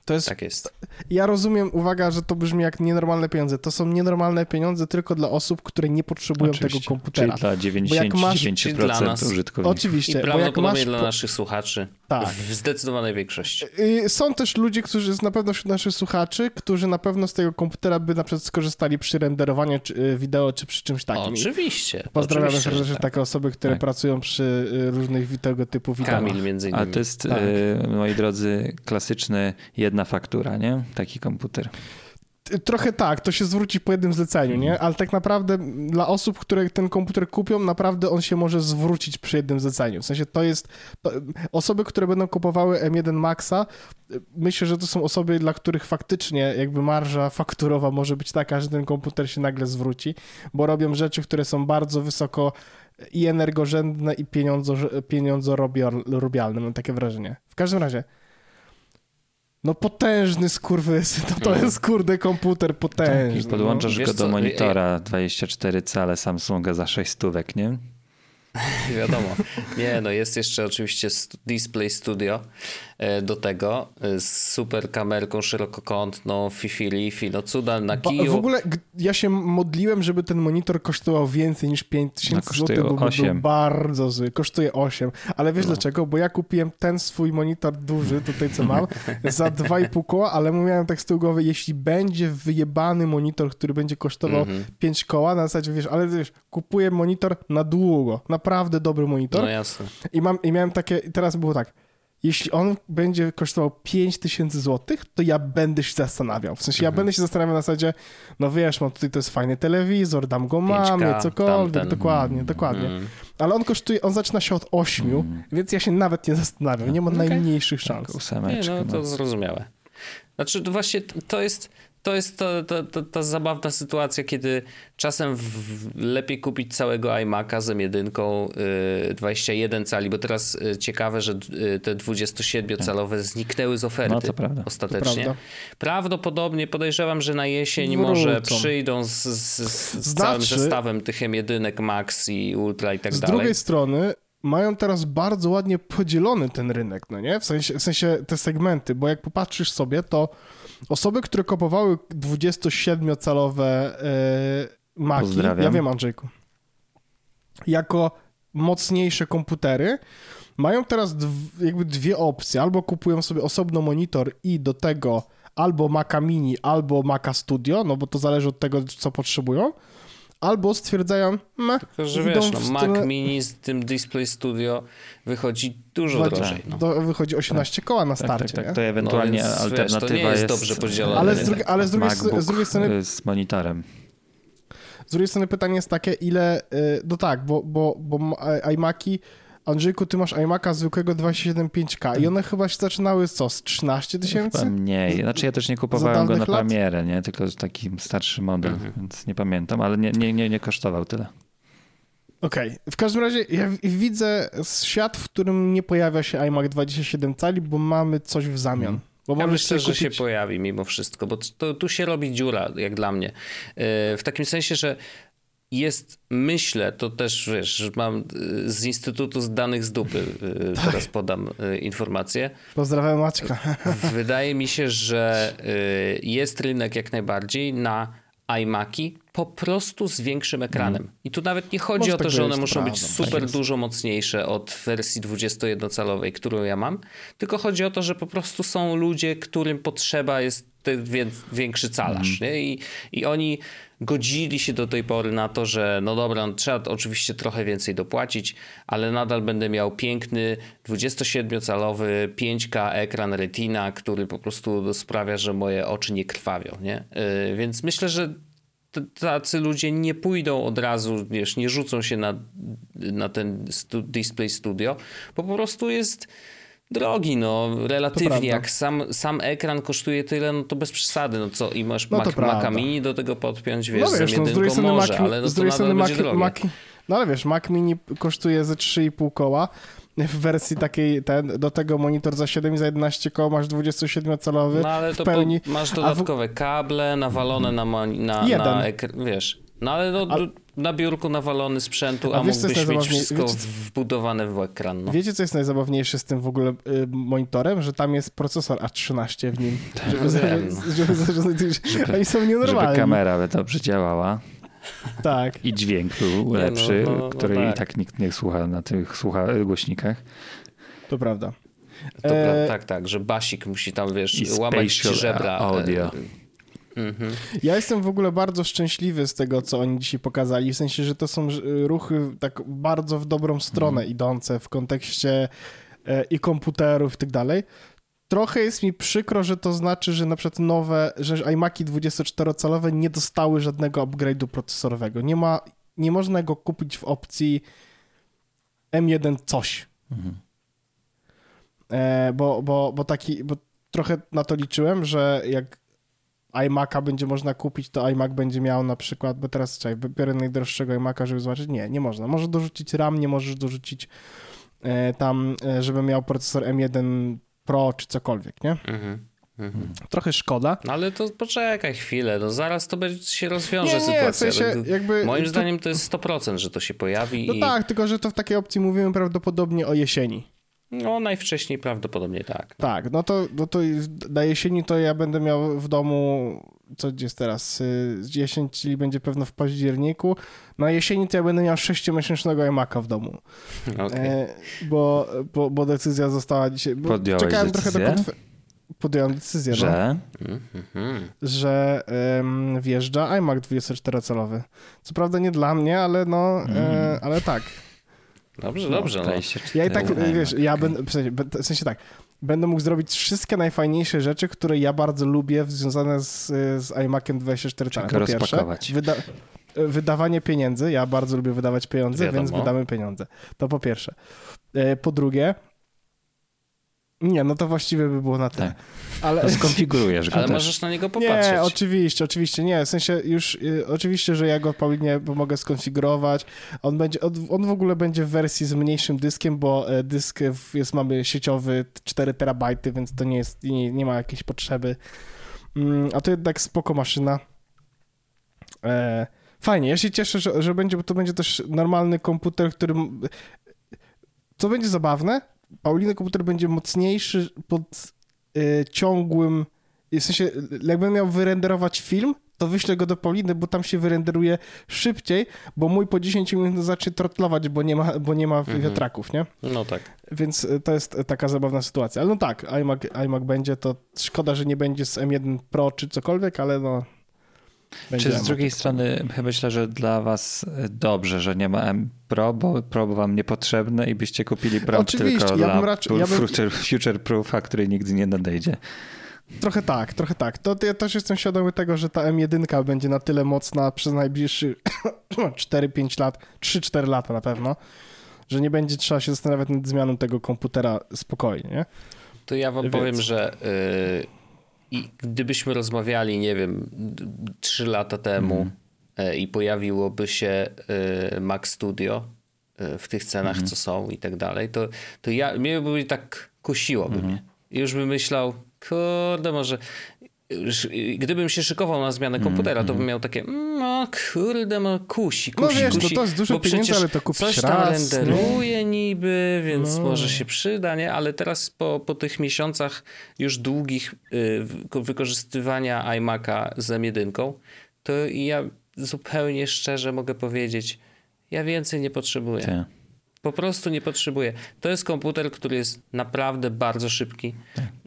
To jest, Tak jest. ja rozumiem, uwaga, że to brzmi jak nienormalne pieniądze. To są nienormalne pieniądze tylko dla osób, które nie potrzebują tego Oczywiście. komputera. Czyli dla jak masz- 99% czyli dla nas. użytkowników. I Oczywiście, bo jak prawdopodobnie masz... dla naszych słuchaczy Tak. w zdecydowanej większości. Y, Są też ludzie, którzy na pewno wśród naszych słuchaczy, którzy na pewno z tego komputera by na przykład skorzystali przy renderowaniu czy, y, wideo, czy przy czymś takim. Oczywiście. Że serdecznie tak. takie osoby, które Tak. pracują przy y, różnych tego typu wideo. Kamil między innymi. Ale to jest, Tak. e, moi drodzy, klasyczny jedna faktura, nie? Taki komputer. Trochę tak, to się zwróci po jednym zleceniu, nie? Ale tak naprawdę dla osób, które ten komputer kupią, naprawdę on się może zwrócić przy jednym zleceniu. W sensie to jest... To, osoby, które będą kupowały M1 Maxa, myślę, że to są osoby, dla których faktycznie jakby marża fakturowa może być taka, że ten komputer się nagle zwróci, bo robią rzeczy, które są bardzo wysoko i energożędne i pieniądzo, pieniądzorobialne, mam takie wrażenie. W każdym razie, no potężny skurwysyn, to, to jest kurde komputer I potężny. no. podłączasz Wiesz go do monitora 24 cale Samsunga za 6 stówek, nie? Wiadomo. Nie, no jest jeszcze oczywiście Display Studio do tego e, z super kamerką szerokokątną, fifi lifi, no cuda na Ba- kiju. W ogóle ja się modliłem, żeby ten monitor kosztował więcej niż 5000 No, kosztuje zł, bo by był 8. bardzo zły. Kosztuje 8. Ale wiesz No. dlaczego? Bo ja kupiłem ten swój monitor duży, tutaj co mam, za 2,5 koła, ale mówiłem tak z tyłu głowy, jeśli będzie wyjebany monitor, który będzie kosztował Mhm. 5 koła, na zasadzie wiesz, ale wiesz, kupuję monitor na długo, naprawdę dobry monitor No jasne. i, mam, i miałem takie, teraz było tak, jeśli on będzie kosztował 5000 zł, to ja będę się zastanawiał. W sensie ja Mhm. będę się zastanawiał na zasadzie, no wiesz, mam tutaj to jest fajny telewizor, dam go 5K, mamie, cokolwiek, tamten. dokładnie, dokładnie. Mm. Ale on kosztuje, on zaczyna się od 8, więc ja się nawet nie zastanawiam, nie ma Okej. najmniejszych szans. Nie, Ósemeczka. no to no. zrozumiałe. Znaczy to właśnie to jest, to jest ta, ta, ta, ta zabawna sytuacja, kiedy czasem w, w, lepiej kupić całego iMac'a z M1 y, 21 cali, bo teraz y, ciekawe, że y, te 27-calowe zniknęły z oferty No, to prawda. ostatecznie. To prawda. Prawdopodobnie podejrzewam, że na jesień Wrócą. może przyjdą z, z, z, z całym Znaczy- zestawem tych M1 Max i Ultra i tak Z dalej. drugiej strony mają teraz bardzo ładnie podzielony ten rynek, no nie? W sensie, w sensie te segmenty, bo jak popatrzysz sobie, to osoby, które kupowały 27-calowe e, Maki, ja wiem Andrzejku, jako mocniejsze komputery, mają teraz jakby dwie opcje. Albo kupują sobie osobno monitor i do tego albo Maca Mini, albo Maca Studio, no bo to zależy od tego, co potrzebują. Albo stwierdzają, meh, Tylko, że idą wiesz, w no, stronę- Mac Mini z tym Display Studio wychodzi dużo Dwadzieścia- drożej. No. do, wychodzi 18 koła na Tak, starcie, tak, tak. nie? To ewentualnie No więc, wiesz, to alternatywa nie jest jest dobrze podzielone. Ale z nie? drugiej- ale z drugiej z drugiej strony- z monitorem. Z drugiej strony pytanie jest takie, ile, y, no tak, bo, bo, bo iMaki, Andrzejku, ty masz iMaka zwykłego 275K i one chyba się zaczynały co, z 13 Chyba tysięcy? mniej. Znaczy ja też nie kupowałem go na lat? premierę, nie? Tylko taki starszy model, Mhm. więc nie pamiętam, ale nie, nie, nie, nie kosztował tyle. Okej, w każdym razie ja widzę świat, w którym nie pojawia się iMac 27 cali, bo mamy coś w zamian. Mhm. Bo Ja myślę, że się pojawi mimo wszystko, bo to, tu się robi dziura, jak dla mnie. Yy, W takim sensie, że jest, myślę, to też wiesz, mam yy, z Instytutu z Danych z Dupy, yy, Tak. teraz podam yy, informację. Pozdrawiam Maćka. Wydaje mi się, że y, jest rynek jak najbardziej na iMaki po prostu z większym ekranem. I tu nawet nie chodzi Może o to, tak że one muszą być super tak dużo mocniejsze od wersji 21-calowej, którą ja mam, tylko chodzi o to, że po prostu są ludzie, którym potrzeba jest większy calarz. Nie? I, I oni godzili się do tej pory na to, że no dobra, no trzeba oczywiście trochę więcej dopłacić, ale nadal będę miał piękny 27-calowy 5K ekran Retina, który po prostu sprawia, że moje oczy nie krwawią. Nie? Yy, Więc myślę, że tacy ludzie nie pójdą od razu, wiesz, nie rzucą się na, na ten stu, Display Studio, bo po prostu jest drogi, no relatywnie, jak sam, sam ekran kosztuje tyle, no to bez przesady, no co, i masz No Mac. Maca Mini do tego podpiąć, wiesz, No wiesz, no, z M1 drugiej strony może, Mac, ale no z to drugiej strony Mac. Mac, no ale wiesz, Mac Mini kosztuje ze 3,5 koła. W wersji takiej, ten, do tego monitor za 7 i za 11 koła masz 27-calowy No ale to pełni. po, masz a w- dodatkowe kable nawalone na, na, Jeden. na ekran, wiesz. No ale no, A- na biurku nawalony sprzętu, A a, wiesz, co jest mógłbyś mieć wszystko wiecie, wbudowane w ekran. No. Wiecie, co jest najzabawniejsze z tym w ogóle y, monitorem? Że tam jest procesor A13 w nim. Żeby, Wiem. za- żeby zarządzać. Oni są Żeby nienormalni. kamera dobrze działała Tak. i dźwięk był no, lepszy, no, no który tak. i tak nikt nie słucha na tych słucha głośnikach. To prawda. Dobra, E, tak, tak, że basik musi tam, wiesz, I łamać ci żebra. audio. Mhm. Ja jestem w ogóle bardzo szczęśliwy z tego, co oni dzisiaj pokazali, w sensie, że to są ż- ruchy tak bardzo w dobrą stronę idące w kontekście e, i komputerów i tak dalej. Trochę jest mi przykro, że to znaczy, że na przykład nowe, że iMaki 24-calowe nie dostały żadnego upgrade'u procesorowego. Nie ma, nie można go kupić w opcji M1 coś. E, bo, bo, bo taki, bo trochę na to liczyłem, że jak iMac'a będzie można kupić, to iMac będzie miał na przykład, bo teraz czekaj, biorę najdroższego iMac'a, żeby zobaczyć, nie, nie można. Możesz dorzucić RAM, nie możesz dorzucić e, tam, e, żeby miał procesor M1 Pro czy cokolwiek, nie? Mhm. Mhm. Trochę szkoda. No ale to poczekaj chwilę, no zaraz to będzie, się rozwiąże Nie, nie, w sytuacja. sensie No, jakby... Moim to- zdaniem to jest 100%, że to się pojawi No i tak, tylko że to w takiej opcji mówimy prawdopodobnie o jesieni. No najwcześniej prawdopodobnie tak. Tak, no to, no to na jesieni to ja będę miał w domu, co jest teraz, y, 10, czyli będzie pewno w październiku. Na jesieni to ja będę miał 6-miesięcznego iMac'a w domu. Okej. E, bo, bo, bo decyzja została dzisiaj. Bo Podjąłeś czekałem trochę do decyzję? konfer- Podjąłem decyzję, że, Że Mhm. że em, wjeżdża iMac 24-calowy. Co prawda nie dla mnie, ale no, e, ale tak. Dobrze, dobrze. No. 24 Ja i tak, wiesz, ja będę, w sensie, w sensie tak, będę mógł zrobić wszystkie najfajniejsze rzeczy, które ja bardzo lubię związane z, z iMaciem 24 Czyli cala. Po pierwsze, rozpakować. wyda wydawanie pieniędzy. Ja bardzo lubię wydawać pieniądze, Wiadomo. więc wydamy pieniądze. To po pierwsze. E, Po drugie, nie, no to właściwie by było na tyle. Tak. Ale... To skonfigurujesz go Ale też. możesz na niego popatrzeć. Nie, oczywiście, oczywiście, nie, w sensie już, y, oczywiście, że ja go Paulinie mogę skonfigurować, on będzie, on, on w ogóle będzie w wersji z mniejszym dyskiem, bo e, dysk jest, mamy sieciowy 4 terabajty, więc to nie jest, nie, nie ma jakiejś potrzeby, mm, a to jednak spoko maszyna. E, fajnie, ja się cieszę, że, że będzie, bo to będzie też normalny komputer, który, co będzie zabawne, Pauliny komputer będzie mocniejszy pod y, ciągłym w sensie, jak będę miał wyrenderować film, to wyślę go do Pauliny, bo tam się wyrenderuje szybciej, bo mój po 10 minut zacznie trotlować, bo nie ma, bo nie ma Mhm. wiatraków, nie? No tak. Więc y, to jest taka zabawna sytuacja. Ale no tak, iMac, iMac będzie, to szkoda, że nie będzie z M1 Pro czy cokolwiek, ale no Czy z drugiej strony myślę, że dla was dobrze, że nie ma M Pro, bo Pro wam niepotrzebne i byście kupili Pro Oczywiście, tylko ja dla bym raczej, ja bym... future, future Proofa, który nigdy nie nadejdzie. Trochę tak, trochę tak. To ja też jestem świadomy tego, że ta M1 będzie na tyle mocna przez najbliższy 4-5 lat, 3-4 lata na pewno, że nie będzie trzeba się zastanawiać nad zmianą tego komputera spokojnie. Nie? To ja wam Więc... powiem, że yy, i gdybyśmy rozmawiali, nie wiem, 3 lata temu mm. i pojawiłoby się yy, Mac Studio yy, w tych cenach, mm. co są i tak dalej, to, to ja, mnie by tak kusiłoby mm. mnie. I już bym myślał, kurde, może gdybym się szykował na zmianę komputera, to bym miał takie, mm, no kurde, no kusi, kusi, No wiesz, kusi, no to jest dużo pieniędzy, ale to kupisz coś tam raz, renderuje no. niby, więc no. może się przyda, nie? Ale teraz po, po tych miesiącach już długich y, wykorzystywania iMac'a z M1, to ja zupełnie szczerze mogę powiedzieć, ja więcej nie potrzebuję. Tak. Po prostu nie potrzebuję. To jest komputer, który jest naprawdę bardzo szybki.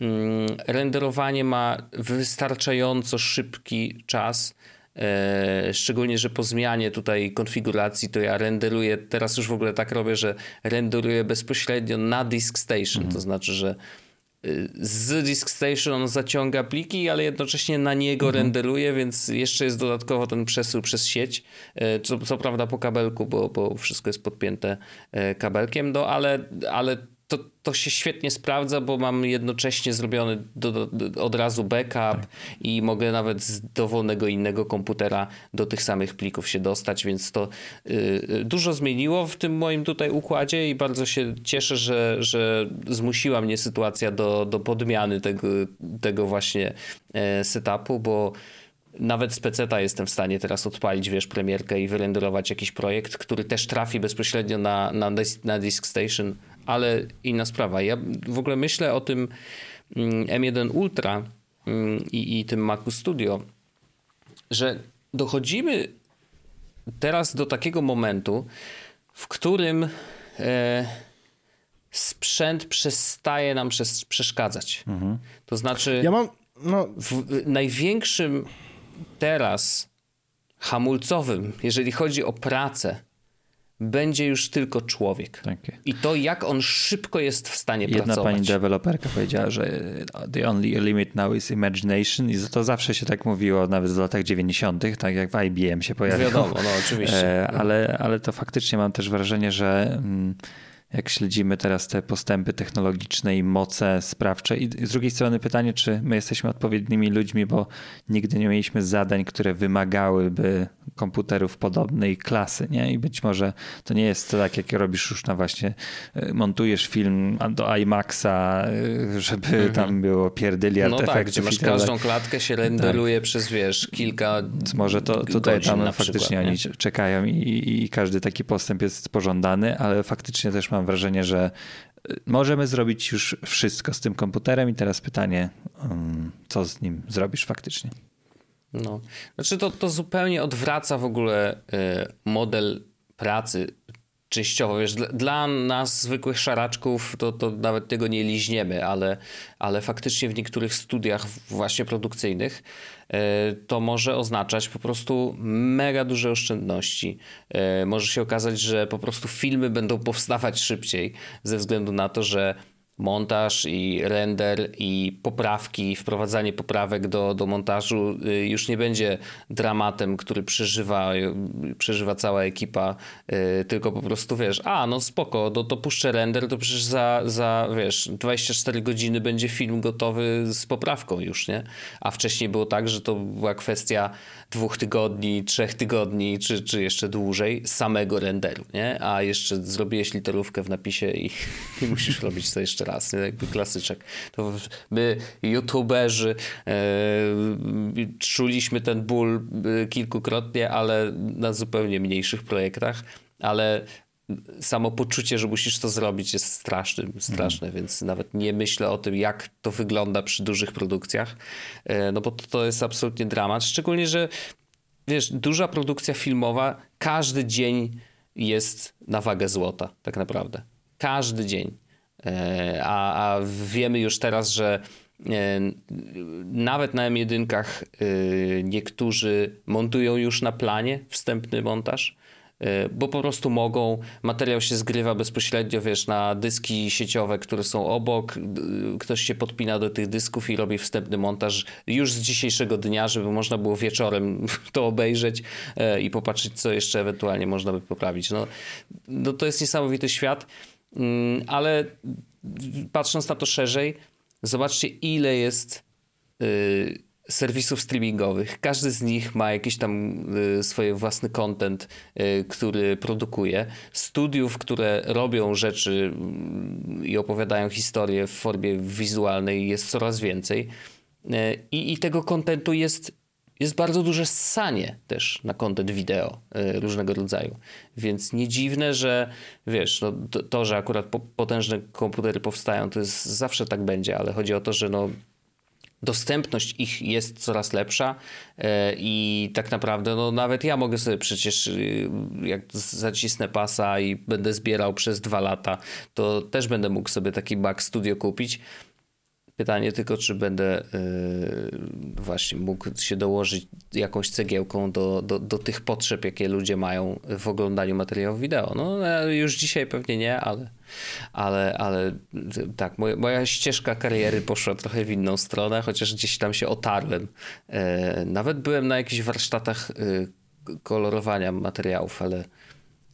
Mm, renderowanie ma wystarczająco szybki czas. E, szczególnie, że po zmianie tutaj konfiguracji to ja renderuję, teraz już w ogóle tak robię, że renderuję bezpośrednio na Disk Station. Mhm. To znaczy, że z Disk Station on zaciąga pliki, ale jednocześnie na niego mhm. renderuje, więc jeszcze jest dodatkowo ten przesył przez sieć, e, co, co prawda po kabelku, bo, bo wszystko jest podpięte e, kabelkiem, no ale, ale to, to się świetnie sprawdza, bo mam jednocześnie zrobiony do, do, od razu backup tak. i mogę nawet z dowolnego innego komputera do tych samych plików się dostać, więc to y, dużo zmieniło w tym moim tutaj układzie i bardzo się cieszę, że, że zmusiła mnie sytuacja do, do podmiany tego, tego właśnie e, setupu, bo nawet z PC jestem w stanie teraz odpalić, wiesz, premierkę i wyrenderować jakiś projekt, który też trafi bezpośrednio na, na, na Disk Station ale inna sprawa. Ja w ogóle myślę o tym mm, M1 Ultra mm, i, i tym Macu Studio, że dochodzimy teraz do takiego momentu, w którym e, sprzęt przestaje nam przeszkadzać. Mhm. To znaczy, ja mam, no... w największym teraz hamulcowym, jeżeli chodzi o pracę, będzie już tylko człowiek. Takie. I to, jak on szybko jest w stanie Jedna pracować. Jedna pani deweloperka powiedziała, że the only limit now is imagination i to zawsze się tak mówiło, nawet w latach 90., tak jak w IBM się pojawiło. Wiadomo, no oczywiście. E, ale, ale to faktycznie mam też wrażenie, że... Mm, jak śledzimy teraz te postępy technologiczne i moce sprawcze. I z drugiej strony pytanie, czy my jesteśmy odpowiednimi ludźmi, bo nigdy nie mieliśmy zadań, które wymagałyby komputerów podobnej klasy, nie? I być może to nie jest tak, jak robisz już na właśnie, e, montujesz film do IMAXa, e, żeby mhm. tam było pierdyliard no efektów. No tak, masz każdą klatkę się renderuje tak. przez, wiesz, kilka Więc Może to tutaj tam faktycznie przykład, oni czekają i, i każdy taki postęp jest pożądany, ale faktycznie też mam mam wrażenie, że y, możemy zrobić już wszystko z tym komputerem i teraz pytanie, co z nim zrobisz faktycznie? No, znaczy to, to zupełnie odwraca w ogóle y, model pracy częściowo, wiesz, dla nas zwykłych szaraczków to, to nawet tego nie liźniemy, ale, ale faktycznie w niektórych studiach właśnie produkcyjnych e, to może oznaczać po prostu mega duże oszczędności. E, może się okazać, że po prostu filmy będą powstawać szybciej ze względu na to, że montaż i render i poprawki, wprowadzanie poprawek do, do montażu y, już nie będzie dramatem, który przeżywa, y, przeżywa cała ekipa, y, tylko po prostu wiesz, a no spoko, to, to puszczę render, to przecież za, za wiesz, 24 godziny będzie film gotowy z poprawką już, nie? A wcześniej było tak, że to była kwestia dwóch tygodni, trzech tygodni, czy, czy jeszcze dłużej samego renderu, nie? A jeszcze zrobiłeś literówkę w napisie i, i musisz robić to jeszcze raz, nie? jakby klasyczek. To my, youtuberzy, e, czuliśmy ten ból e, kilkukrotnie, ale na zupełnie mniejszych projektach, ale samo poczucie, że musisz to zrobić jest straszne, straszne, mm. więc nawet nie myślę o tym, jak to wygląda przy dużych produkcjach, e, no bo to, to jest absolutnie dramat, szczególnie, że wiesz, duża produkcja filmowa, każdy dzień jest na wagę złota, tak naprawdę. Każdy dzień. E, a, a wiemy już teraz, że Nawet na M1 niektórzy montują już na planie wstępny montaż E, bo po prostu mogą. Materiał się zgrywa bezpośrednio, wiesz, na dyski sieciowe, które są obok. Ktoś się podpina do tych dysków i robi wstępny montaż już z dzisiejszego dnia, żeby można było wieczorem to obejrzeć e, i popatrzeć, co jeszcze ewentualnie można by poprawić. No, no to jest niesamowity świat, ale patrząc na to szerzej, zobaczcie, ile jest y, serwisów streamingowych. Każdy z nich ma jakiś tam y, swoje własny content, y, który produkuje. Studiów, które robią rzeczy y, i opowiadają historie w formie wizualnej jest coraz więcej. I, i tego kontentu jest, jest bardzo duże ssanie też na content wideo różnego rodzaju. Więc nie dziwne, że wiesz, no, to, to, że akurat potężne komputery powstają, to jest zawsze tak będzie, ale chodzi o to, że no, dostępność ich jest coraz lepsza e, i tak naprawdę no nawet ja mogę sobie przecież y, jak zacisnę pasa i będę zbierał przez dwa lata, to też będę mógł sobie taki Mac Studio kupić Pytanie tylko, czy będę yy, właśnie mógł się dołożyć jakąś cegiełką do, do, do tych potrzeb, jakie ludzie mają w oglądaniu materiałów wideo. No e, już dzisiaj pewnie nie, ale, ale, ale tak, moja, moja ścieżka kariery poszła trochę w inną stronę, chociaż gdzieś tam się otarłem. Yy, nawet byłem na jakichś warsztatach yy, kolorowania materiałów, ale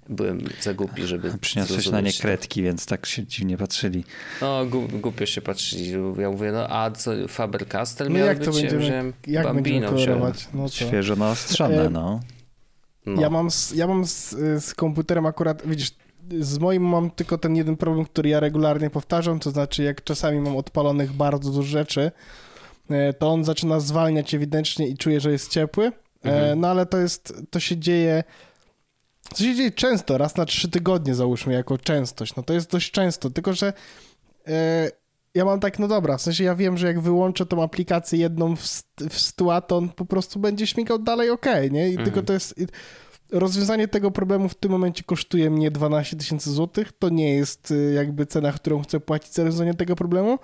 byłem za głupi, żeby. Przyniosłeś na nie kredki, więc tak się dziwnie patrzyli. No, głupio się patrzyli. Ja mówię, no a co, Faber Castell no jak to będziemy, ja jak Bambino będziemy kolorować? No Świeżo naostrzone, e, no. no. Ja mam, z, ja mam z, z komputerem akurat, widzisz, z moim mam tylko ten jeden problem, który ja regularnie powtarzam, to znaczy jak czasami mam odpalonych bardzo dużo rzeczy, e, to on zaczyna zwalniać ewidentnie i czuję, że jest ciepły, e, mhm. no ale to jest, to się dzieje co się dzieje często, raz na trzy tygodnie załóżmy jako częstość, no to jest dość często, tylko że e, ja mam tak, no dobra, w sensie ja wiem, że jak wyłączę tą aplikację jedną w, w to on po prostu będzie śmigał dalej ok, nie? I mhm. tylko to jest... Rozwiązanie tego problemu w tym momencie kosztuje mnie 12 tysięcy złotych. To nie jest e, jakby cena, którą chcę płacić za rozwiązanie tego problemu,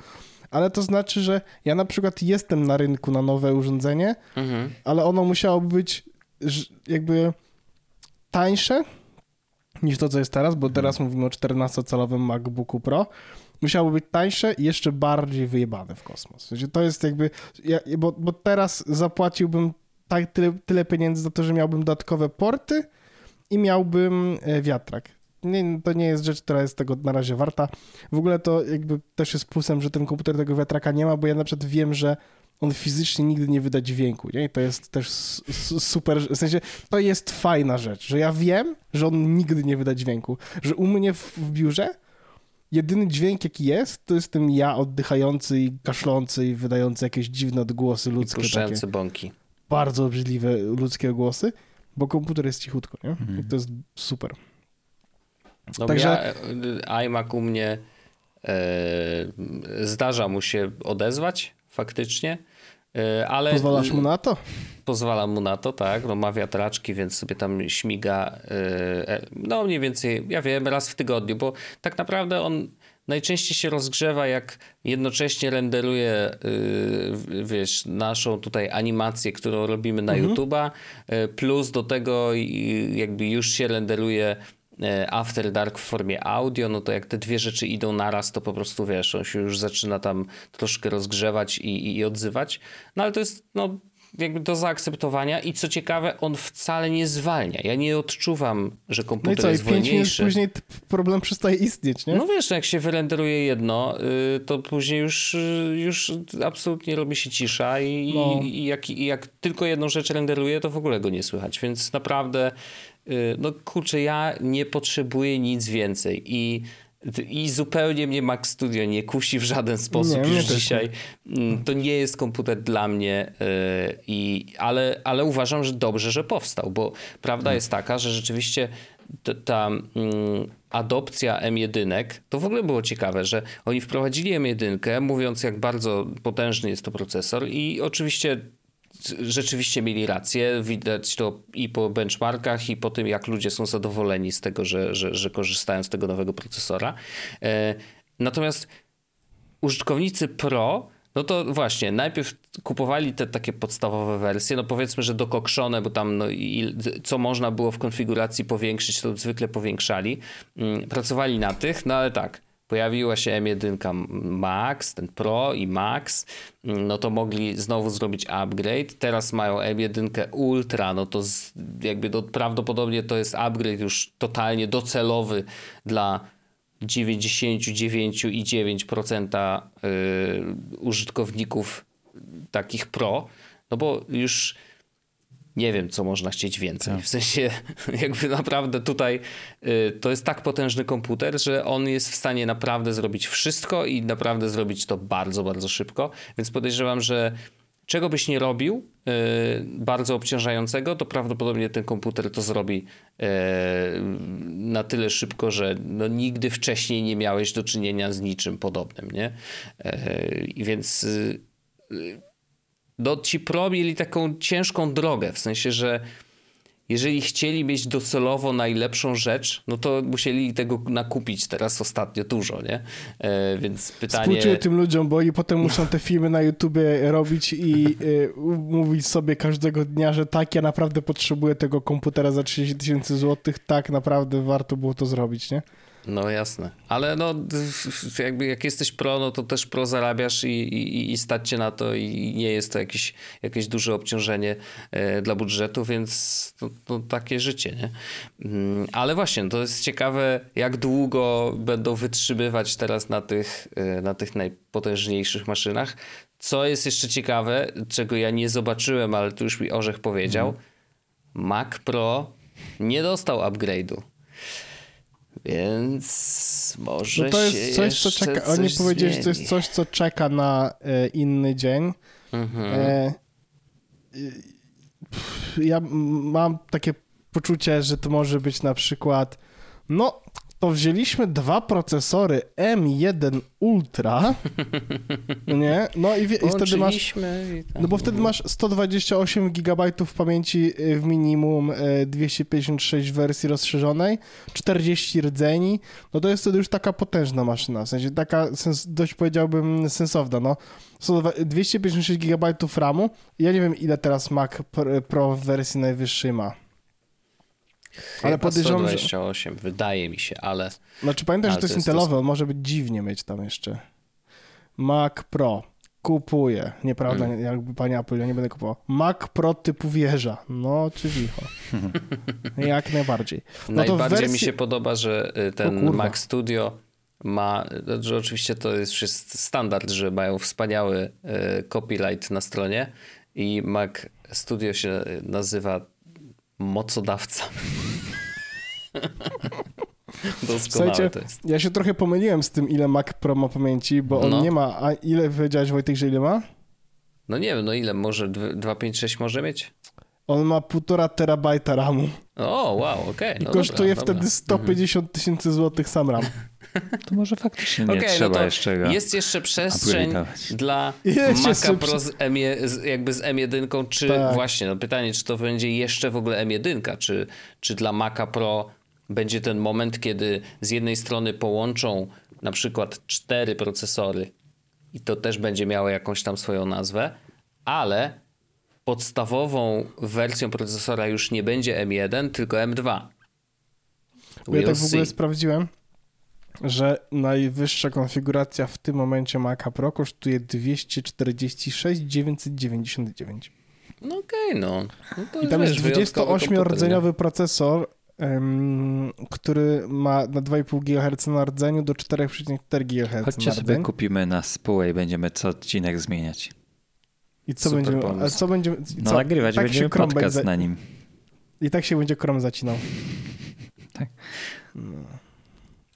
ale to znaczy, że ja na przykład jestem na rynku na nowe urządzenie, mhm. ale ono musiałoby być jakby tańsze niż to, co jest teraz, bo teraz mówimy o 14-calowym MacBooku Pro. Musiało być tańsze i jeszcze bardziej wyjebane w kosmos. To jest jakby, ja, bo, bo teraz zapłaciłbym tak tyle, tyle pieniędzy za to, że miałbym dodatkowe porty i miałbym e, wiatrak. Nie, to nie jest rzecz, która jest tego na razie warta. W ogóle to jakby też jest plusem, że ten komputer tego wiatraka nie ma, bo ja na przykład wiem, że on fizycznie nigdy nie wyda dźwięku, nie? I to jest też super, w sensie to jest fajna rzecz, że ja wiem, że on nigdy nie wyda dźwięku, że u mnie w, w biurze jedyny dźwięk, jaki jest, to jest ten ja oddychający i kaszlący i wydający jakieś dziwne odgłosy ludzkie. I puszczające bąki. Bardzo obrzydliwe ludzkie głosy, bo komputer jest cichutko, nie? Mhm. I to jest super. No Także... Ja, iMac u mnie e, zdarza mu się odezwać faktycznie. E, ale Pozwalasz mu na to? Pozwalam mu na to, tak. No, ma wiatraczki, więc sobie tam śmiga. E, e, no mniej więcej, ja wiem, raz w tygodniu, bo tak naprawdę on najczęściej się rozgrzewa, jak jednocześnie renderuje, wiesz, naszą tutaj animację, którą robimy na mhm. YouTube'a, plus do tego jakby już się renderuje After Dark w formie audio, no to jak te dwie rzeczy idą naraz, to po prostu wiesz, on się już zaczyna tam troszkę rozgrzewać i, i, i odzywać. No ale to jest no, jakby do zaakceptowania i co ciekawe, on wcale nie zwalnia. Ja nie odczuwam, że komputer no i co, jest i wolniejszy. Minut później później przestaje istnieć, nie? No wiesz, jak się wyrenderuje jedno, y, to później już, y, już absolutnie robi się cisza i, no. i, jak, i jak tylko jedną rzecz renderuje, to w ogóle go nie słychać. Więc naprawdę no kurczę, ja nie potrzebuję nic więcej i i zupełnie mnie Mac Studio nie kusi w żaden sposób nie, już dzisiaj. Nie. Mm, to nie jest komputer dla mnie, y, i, ale, ale uważam, że dobrze, że powstał, bo prawda hmm. jest taka, że rzeczywiście ta, ta mm, adopcja M1 to w ogóle było ciekawe, że oni wprowadzili M1, mówiąc jak bardzo potężny jest to procesor i oczywiście rzeczywiście mieli rację. Widać to i po benchmarkach, i po tym, jak ludzie są zadowoleni z tego, że, że, że korzystają z tego nowego procesora. E, natomiast użytkownicy Pro No to właśnie, najpierw kupowali te takie podstawowe wersje, no powiedzmy, że dokokszone, bo tam no, i, co można było w konfiguracji powiększyć, to zwykle powiększali. Mm, pracowali na tych, no ale tak, pojawiła się M1 Max, ten Pro i Max, no to mogli znowu zrobić upgrade. Teraz mają M1 Ultra, no to z, jakby to prawdopodobnie to jest upgrade już totalnie docelowy dla 99,9% y, użytkowników takich pro, no bo już nie wiem, co można chcieć więcej. Tak. W sensie, jakby naprawdę tutaj y, to jest tak potężny komputer, że on jest w stanie naprawdę zrobić wszystko i naprawdę zrobić to bardzo, bardzo szybko. Więc podejrzewam, że czego byś nie robił y, bardzo obciążającego, to prawdopodobnie ten komputer to zrobi y, na tyle szybko, że no, nigdy wcześniej nie miałeś do czynienia z niczym podobnym, nie? I więc no, ci pro mieli taką ciężką drogę, w sensie, że jeżeli chcieli mieć docelowo najlepszą rzecz, no to musieli tego nakupić teraz ostatnio dużo, nie? E, więc pytanie... Współczuję tym ludziom, bo oni potem muszą te filmy na YouTubie robić i e, mówić sobie każdego dnia, że tak, ja naprawdę potrzebuję tego komputera za 30 tysięcy złotych, tak, naprawdę warto było to zrobić, nie? No jasne, ale no jakby jak jesteś pro, no to też pro zarabiasz i, i, i stać cię na to i nie jest to jakieś, jakieś duże obciążenie e, dla budżetu, więc to, to, takie życie, nie? Mm, ale właśnie, to jest ciekawe, jak długo będą wytrzymywać teraz na tych, e, na tych najpotężniejszych maszynach. Co jest jeszcze ciekawe, czego ja nie zobaczyłem, ale tu już mi Orzech powiedział, mhm. Mac Pro nie dostał upgrade'u. Więc może no to jest coś, co czeka. Oni powiedzieli, że to jest coś, co czeka na e, inny dzień. Mhm. E, ja mam takie poczucie, że to może być na przykład. No, to wzięliśmy dwa procesory M1 Ultra, nie? No i, i wtedy masz, no bo wtedy masz 128 GB pamięci y, w minimum, 256 y, wersji rozszerzonej, 40 rdzeni, no to jest wtedy już taka potężna maszyna, w sensie taka sens, dość powiedziałbym sensowna, no. 256 GB RAMu, ja nie wiem ile teraz Mac Pro w wersji najwyższej ma. Ale podejrzewam, 128, że... wydaje mi się, ale... Znaczy pamiętaj, że to jest intelowe, to... może być dziwnie mieć tam jeszcze. Mac Pro. Kupuję. Nieprawda, hmm. jakby pani Apple, ja nie będę kupował. Mac Pro typu wieża. No, czy wicho. Jak najbardziej. No Najbardziej wersji... mi się podoba, że y, ten Mac Studio ma, że oczywiście to jest standard, że mają wspaniały y, copyright na stronie i Mac Studio się nazywa mocodawca. Doskonałe to jest. Ja się trochę pomyliłem z tym, ile Mac Pro ma pamięci, bo on no. nie ma. A ile powiedziałeś, Wojtek, że ile ma? No nie wiem, no ile? Może 256 może mieć? On ma półtora terabajta RAMu. O, wow, okej. Okay. No I kosztuje dobra, wtedy 150 tysięcy złotych sam RAM. To może faktycznie nie okay, trzeba no jeszcze go Jest jeszcze przestrzeń dla jest Maca Pro z M, jakby z M1, czy tak. właśnie, no pytanie, czy to będzie jeszcze w ogóle M1, czy, czy dla Maca Pro będzie ten moment, kiedy z jednej strony połączą na przykład cztery procesory i to też będzie miało jakąś tam swoją nazwę, ale podstawową wersją procesora już nie będzie M1, tylko M2. We'll ja tak w ogóle sprawdziłem że najwyższa konfiguracja w tym momencie Maca Pro kosztuje 246 999. No okej, okay, no. no I tam jest 28-rdzeniowy procesor, um, który ma na 2,5 GHz na rdzeniu do 4,4 GHz Chodźcie sobie kupimy na spółę i będziemy co odcinek zmieniać. I co Super będziemy... A co będziemy no co? nagrywać tak będziemy podcast będzie, na nim. I tak się będzie Chrome zacinał. tak. No.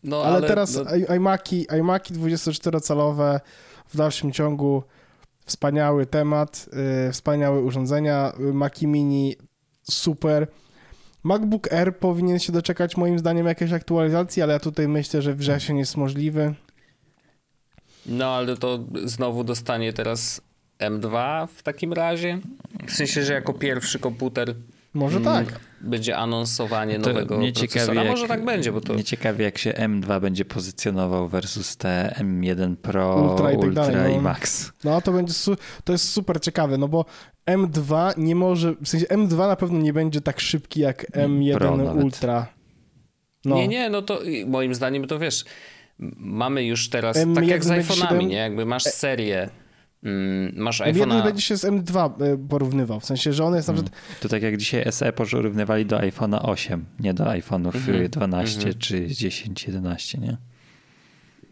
No, ale, ale teraz no... iMaki, iMaki 24-calowe w dalszym ciągu wspaniały temat, yy, wspaniałe urządzenia, Maki Mini super. MacBook Air powinien się doczekać moim zdaniem jakiejś aktualizacji, ale ja tutaj myślę, że wrzesień jest możliwy. No, ale to znowu dostanie teraz M2 w takim razie? W sensie, że jako pierwszy komputer Może tak. Będzie anonsowanie to nowego mnie procesora. Jak, Może tak będzie, bo to... Mnie ciekawi, jak się M2 będzie pozycjonował versus te M1 Pro, Ultra i, tak Ultra dalej, no. i Max. No to będzie, to jest super ciekawe, no bo M2 nie może, w sensie M2 na pewno nie będzie tak szybki jak M1 Ultra. No. Nie, nie, no to moim zdaniem to wiesz, mamy już teraz, M1 tak jak z iPhone'ami, nie? Jakby masz e- serię Mm, masz iPhone. M1 będzie się z M2 e, porównywał, w sensie, że on jest na przykład... Mm. To tak jak dzisiaj SE porównywali do iPhone'a 8, nie do iPhone'ów mm 12 mm -hmm. czy 10, 11, nie?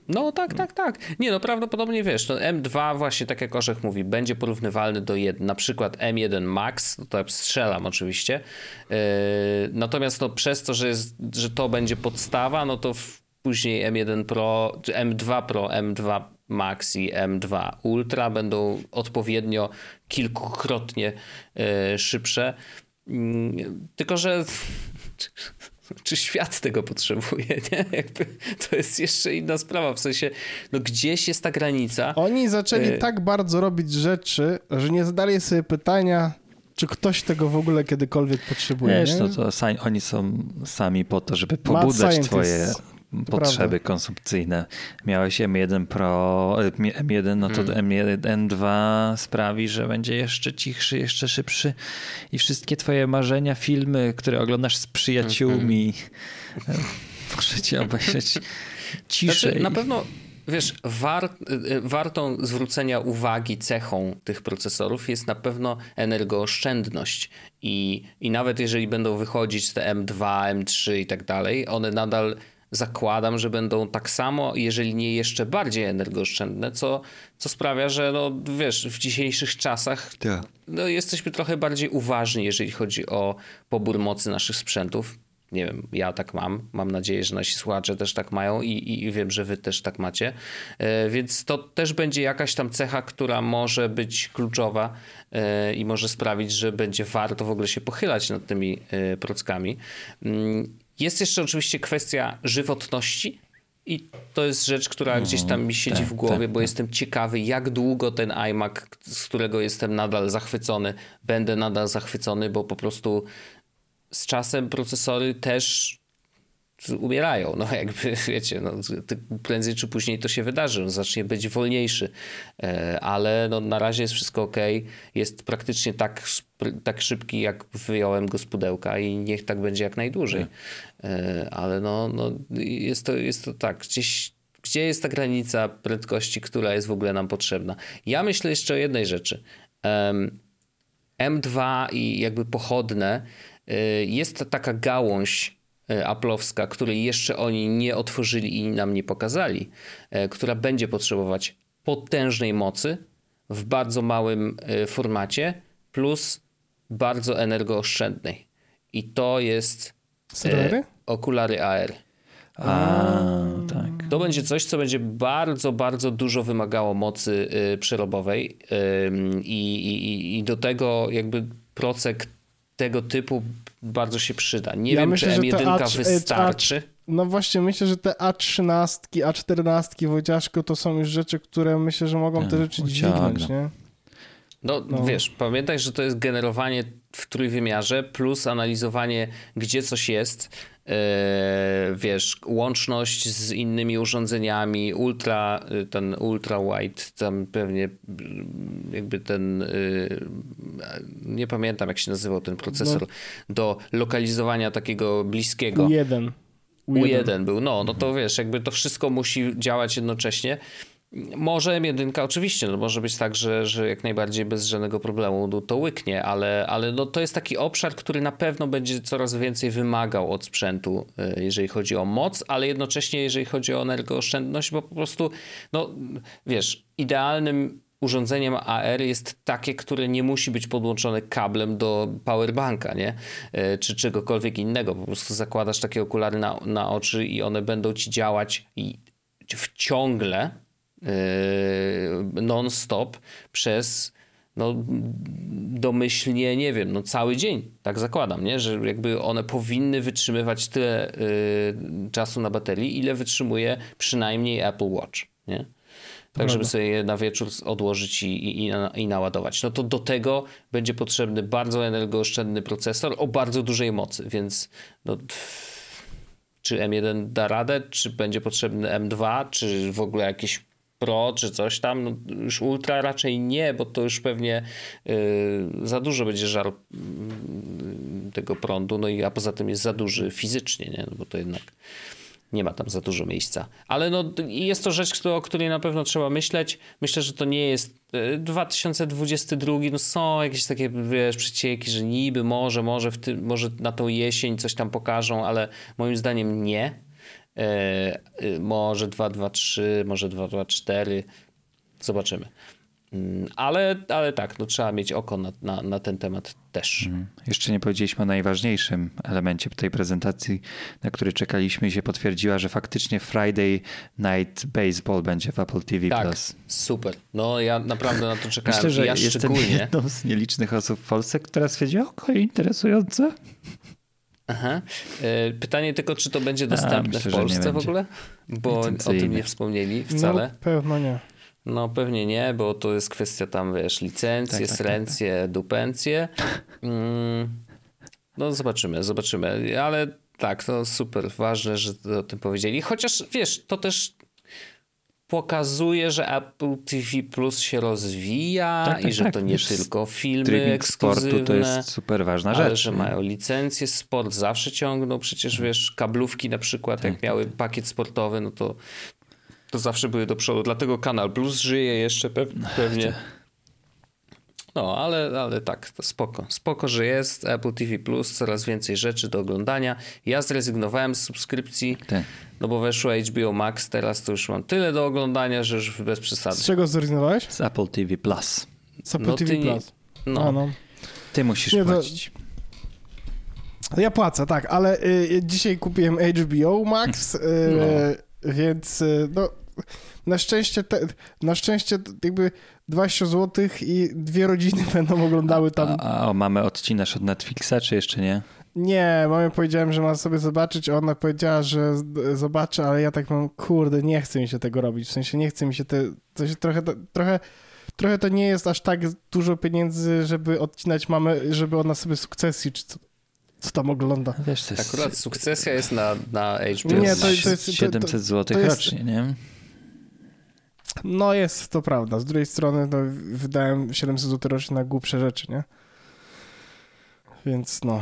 No tak, tak, tak. Nie no, prawdopodobnie wiesz, no M2 właśnie tak jak Orzech mówi, będzie porównywalny do jed, na przykład M1 Max, no to strzelam oczywiście. Yy, natomiast no przez to, że, jest, że to będzie podstawa, no to w, później M1 Pro, czy M2 Pro, M2 Max i M2 Ultra będą odpowiednio kilkukrotnie yy, szybsze. Yy, tylko, że czy świat tego potrzebuje, nie? Jakby to jest jeszcze inna sprawa, w sensie, no gdzieś jest ta granica. Oni zaczęli y tak bardzo robić rzeczy, że nie zadali sobie pytania, czy ktoś tego w ogóle kiedykolwiek potrzebuje. Wiesz, nie? to, to oni są sami po to, żeby pobudzać twoje potrzeby prawda. konsumpcyjne. Miałeś M1 Pro, M1, no to hmm. M1, N2 sprawi, że będzie jeszcze cichszy, jeszcze szybszy i wszystkie twoje marzenia, filmy, które oglądasz z przyjaciółmi, hmm. możecie obejrzeć ciszej. Znaczy, na pewno Wiesz, war, wartą zwrócenia uwagi cechą tych procesorów jest na pewno energooszczędność. I, I nawet jeżeli będą wychodzić te M2, M3 i tak dalej, one nadal zakładam, że będą tak samo, jeżeli nie jeszcze bardziej energooszczędne, co, co sprawia, że no, wiesz, w dzisiejszych czasach yeah. no, jesteśmy trochę bardziej uważni, jeżeli chodzi o pobór mocy naszych sprzętów. Nie wiem, ja tak mam. Mam nadzieję, że nasi słuchacze też tak mają i, i, wiem, że wy też tak macie. E, więc to też będzie jakaś tam cecha, która może być kluczowa e, i może sprawić, że będzie warto w ogóle się pochylać nad tymi e, prockami. Jest jeszcze oczywiście kwestia żywotności. I to jest rzecz, która mm, gdzieś tam mi siedzi tak, w głowie, tak, bo tak. jestem ciekawy, jak długo ten iMac, z którego jestem nadal zachwycony, będę nadal zachwycony, bo po prostu z czasem procesory też umierają. No jakby, wiecie, no, prędzej czy później to się wydarzy. On zacznie być wolniejszy. E, ale no, na razie jest wszystko ok. Jest praktycznie tak, tak szybki, jak wyjąłem go z pudełka i niech tak będzie jak najdłużej. E, ale no, no jest, to, jest to tak, gdzieś gdzie jest ta granica prędkości, która jest w ogóle nam potrzebna. Ja myślę jeszcze o jednej rzeczy. M2 i jakby pochodne e, jest taka gałąź aplowska, której jeszcze oni nie otworzyli i nam nie pokazali, e, która będzie potrzebować potężnej mocy w bardzo małym e, formacie plus bardzo energooszczędnej. I to jest Serwery? okulary AR. A, tak. To będzie coś, co będzie bardzo, bardzo dużo wymagało mocy przerobowej i, i, i do tego jakby procek tego typu bardzo się przyda. Nie ja wiem, myślę, czy M1 A, wystarczy. A, no właśnie, myślę, że te A13, A14 Wojciaszko to są już rzeczy, które myślę, że mogą te rzeczy dźwignąć, nie? No, no, wiesz, pamiętaj, że to jest generowanie w trójwymiarze plus analizowanie, gdzie coś jest, E, wiesz, łączność z innymi urządzeniami, ultra, y, ten ultra wide, tam pewnie jakby ten, y, nie pamiętam jak się nazywał ten procesor, no. do lokalizowania takiego bliskiego. U1. U1. U1 był, no, no to wiesz, jakby to wszystko musi działać jednocześnie. Może M1 oczywiście, no może być tak, że, że jak najbardziej bez żadnego problemu to łyknie, ale, ale no to jest taki obszar, który na pewno będzie coraz więcej wymagał od sprzętu, e, jeżeli chodzi o moc, ale jednocześnie jeżeli chodzi o energooszczędność, bo po prostu, no wiesz, idealnym urządzeniem AR jest takie, które nie musi być podłączone kablem do powerbanka, nie? E, czy czegokolwiek innego. Po prostu zakładasz takie okulary na, na oczy i one będą ci działać i w ciągle non-stop przez no, domyślnie, nie wiem, no cały dzień, tak zakładam, nie? że jakby one powinny wytrzymywać tyle y, czasu na baterii, ile wytrzymuje przynajmniej Apple Watch. Nie? tak żeby sobie je na wieczór odłożyć i, i, i, naładować. No to do tego będzie potrzebny bardzo energooszczędny procesor o bardzo dużej mocy, więc no, czy M1 da radę, czy będzie potrzebny M2, czy w ogóle jakieś Pro czy coś tam, no już Ultra raczej nie, bo to już pewnie yy, za dużo będzie żar yy, tego prądu, no i a poza tym jest za duży fizycznie, nie? No bo to jednak nie ma tam za dużo miejsca. Ale no, jest to rzecz, o której na pewno trzeba myśleć. Myślę, że to nie jest 2022, y, no są jakieś takie wiesz, przecieki, że niby może, może, w tym, może na tą jesień coś tam pokażą, ale moim zdaniem nie. E, y, może 223, może 224. Zobaczymy. Mm, ale, ale tak, no trzeba mieć oko na, na, na ten temat też. Mhm. Jeszcze nie powiedzieliśmy o najważniejszym elemencie tej prezentacji, na który czekaliśmy i się potwierdziła, że faktycznie Friday Night Baseball będzie w Apple TV+. Tak, super. No ja naprawdę na to czekałem. Myślę, że ja jestem szczególnie... jedną z nielicznych osób w Polsce, która stwierdziła, okej, interesujące. Aha. E, pytanie tylko, czy to będzie dostępne A, myślę, w Polsce w ogóle? Bo o tym nie wspomnieli wcale. No, pewno nie. No pewnie nie, bo to jest kwestia tam, wiesz, licencje, tak, tak, srencje, tak, dupencje. Mm, no zobaczymy, zobaczymy. Ale tak, to super ważne, że o tym powiedzieli. Chociaż, wiesz, to też pokazuje, że Apple TV Plus się rozwija tak, tak, i że tak. to nie Wiesz, tylko filmy ekskluzywne. sportu to jest super ważna ale rzecz. że mają licencję, sport zawsze ciągną. Przecież wiesz, kablówki na przykład, jak tak, miały tak. pakiet sportowy, no to, to zawsze były do przodu. Dlatego Kanal Plus żyje jeszcze pewnie. No, ale, ale tak, to spoko. Spoko, że jest Apple TV Plus, coraz więcej rzeczy do oglądania. Ja zrezygnowałem z subskrypcji, tak. no bo weszło HBO Max, teraz to już mam tyle do oglądania, że już bez przesady. Z czego zrezygnowałeś? Z Apple TV Plus. Z Apple no, TV ty, Plus. No. no. Ty musisz nie, płacić. To... Ja płacę, tak, ale y, dzisiaj kupiłem HBO Max, y, no. więc y, no, na szczęście, te, na szczęście jakby 20 zł i dwie rodziny będą oglądały tam. A, a mamy odcinasz od Netflixa, czy jeszcze nie? Nie, mamie powiedziałem, że ma sobie zobaczyć, a ona powiedziała, że zobaczy, ale ja tak mam, kurde, nie chce mi się tego robić, w sensie nie chce mi się te, to się trochę, trochę, trochę to nie jest aż tak dużo pieniędzy, żeby odcinać mamę, żeby ona sobie sukcesji, czy co, co tam ogląda. Wiesz, to jest... Akurat sukcesja jest na, na HBO. Nie, to, to jest 700 zł rocznie, nie? No jest, to prawda. Z drugiej strony no, wydałem 700 zł rocznie na głupsze rzeczy, nie? Więc no,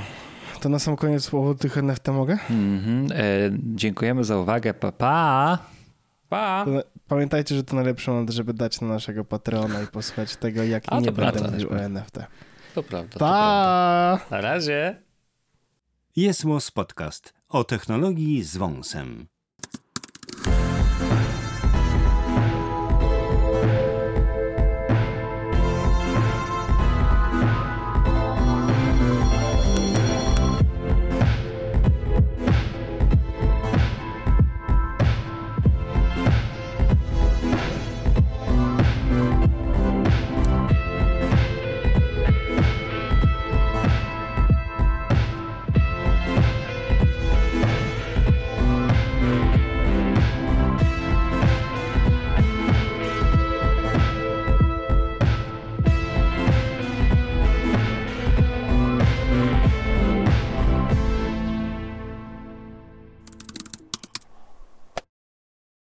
to na sam koniec słowo tych NFT mogę? Mm-hmm. E, dziękujemy za uwagę. Pa, pa. pa. Pamiętajcie, że to najlepszy moment, żeby dać na naszego Patrona i posłuchać tego, jak A, nie będę prawda, mówił o NFT. To prawda. Pa! To prawda. Na razie. Jest Podcast o technologii z wąsem.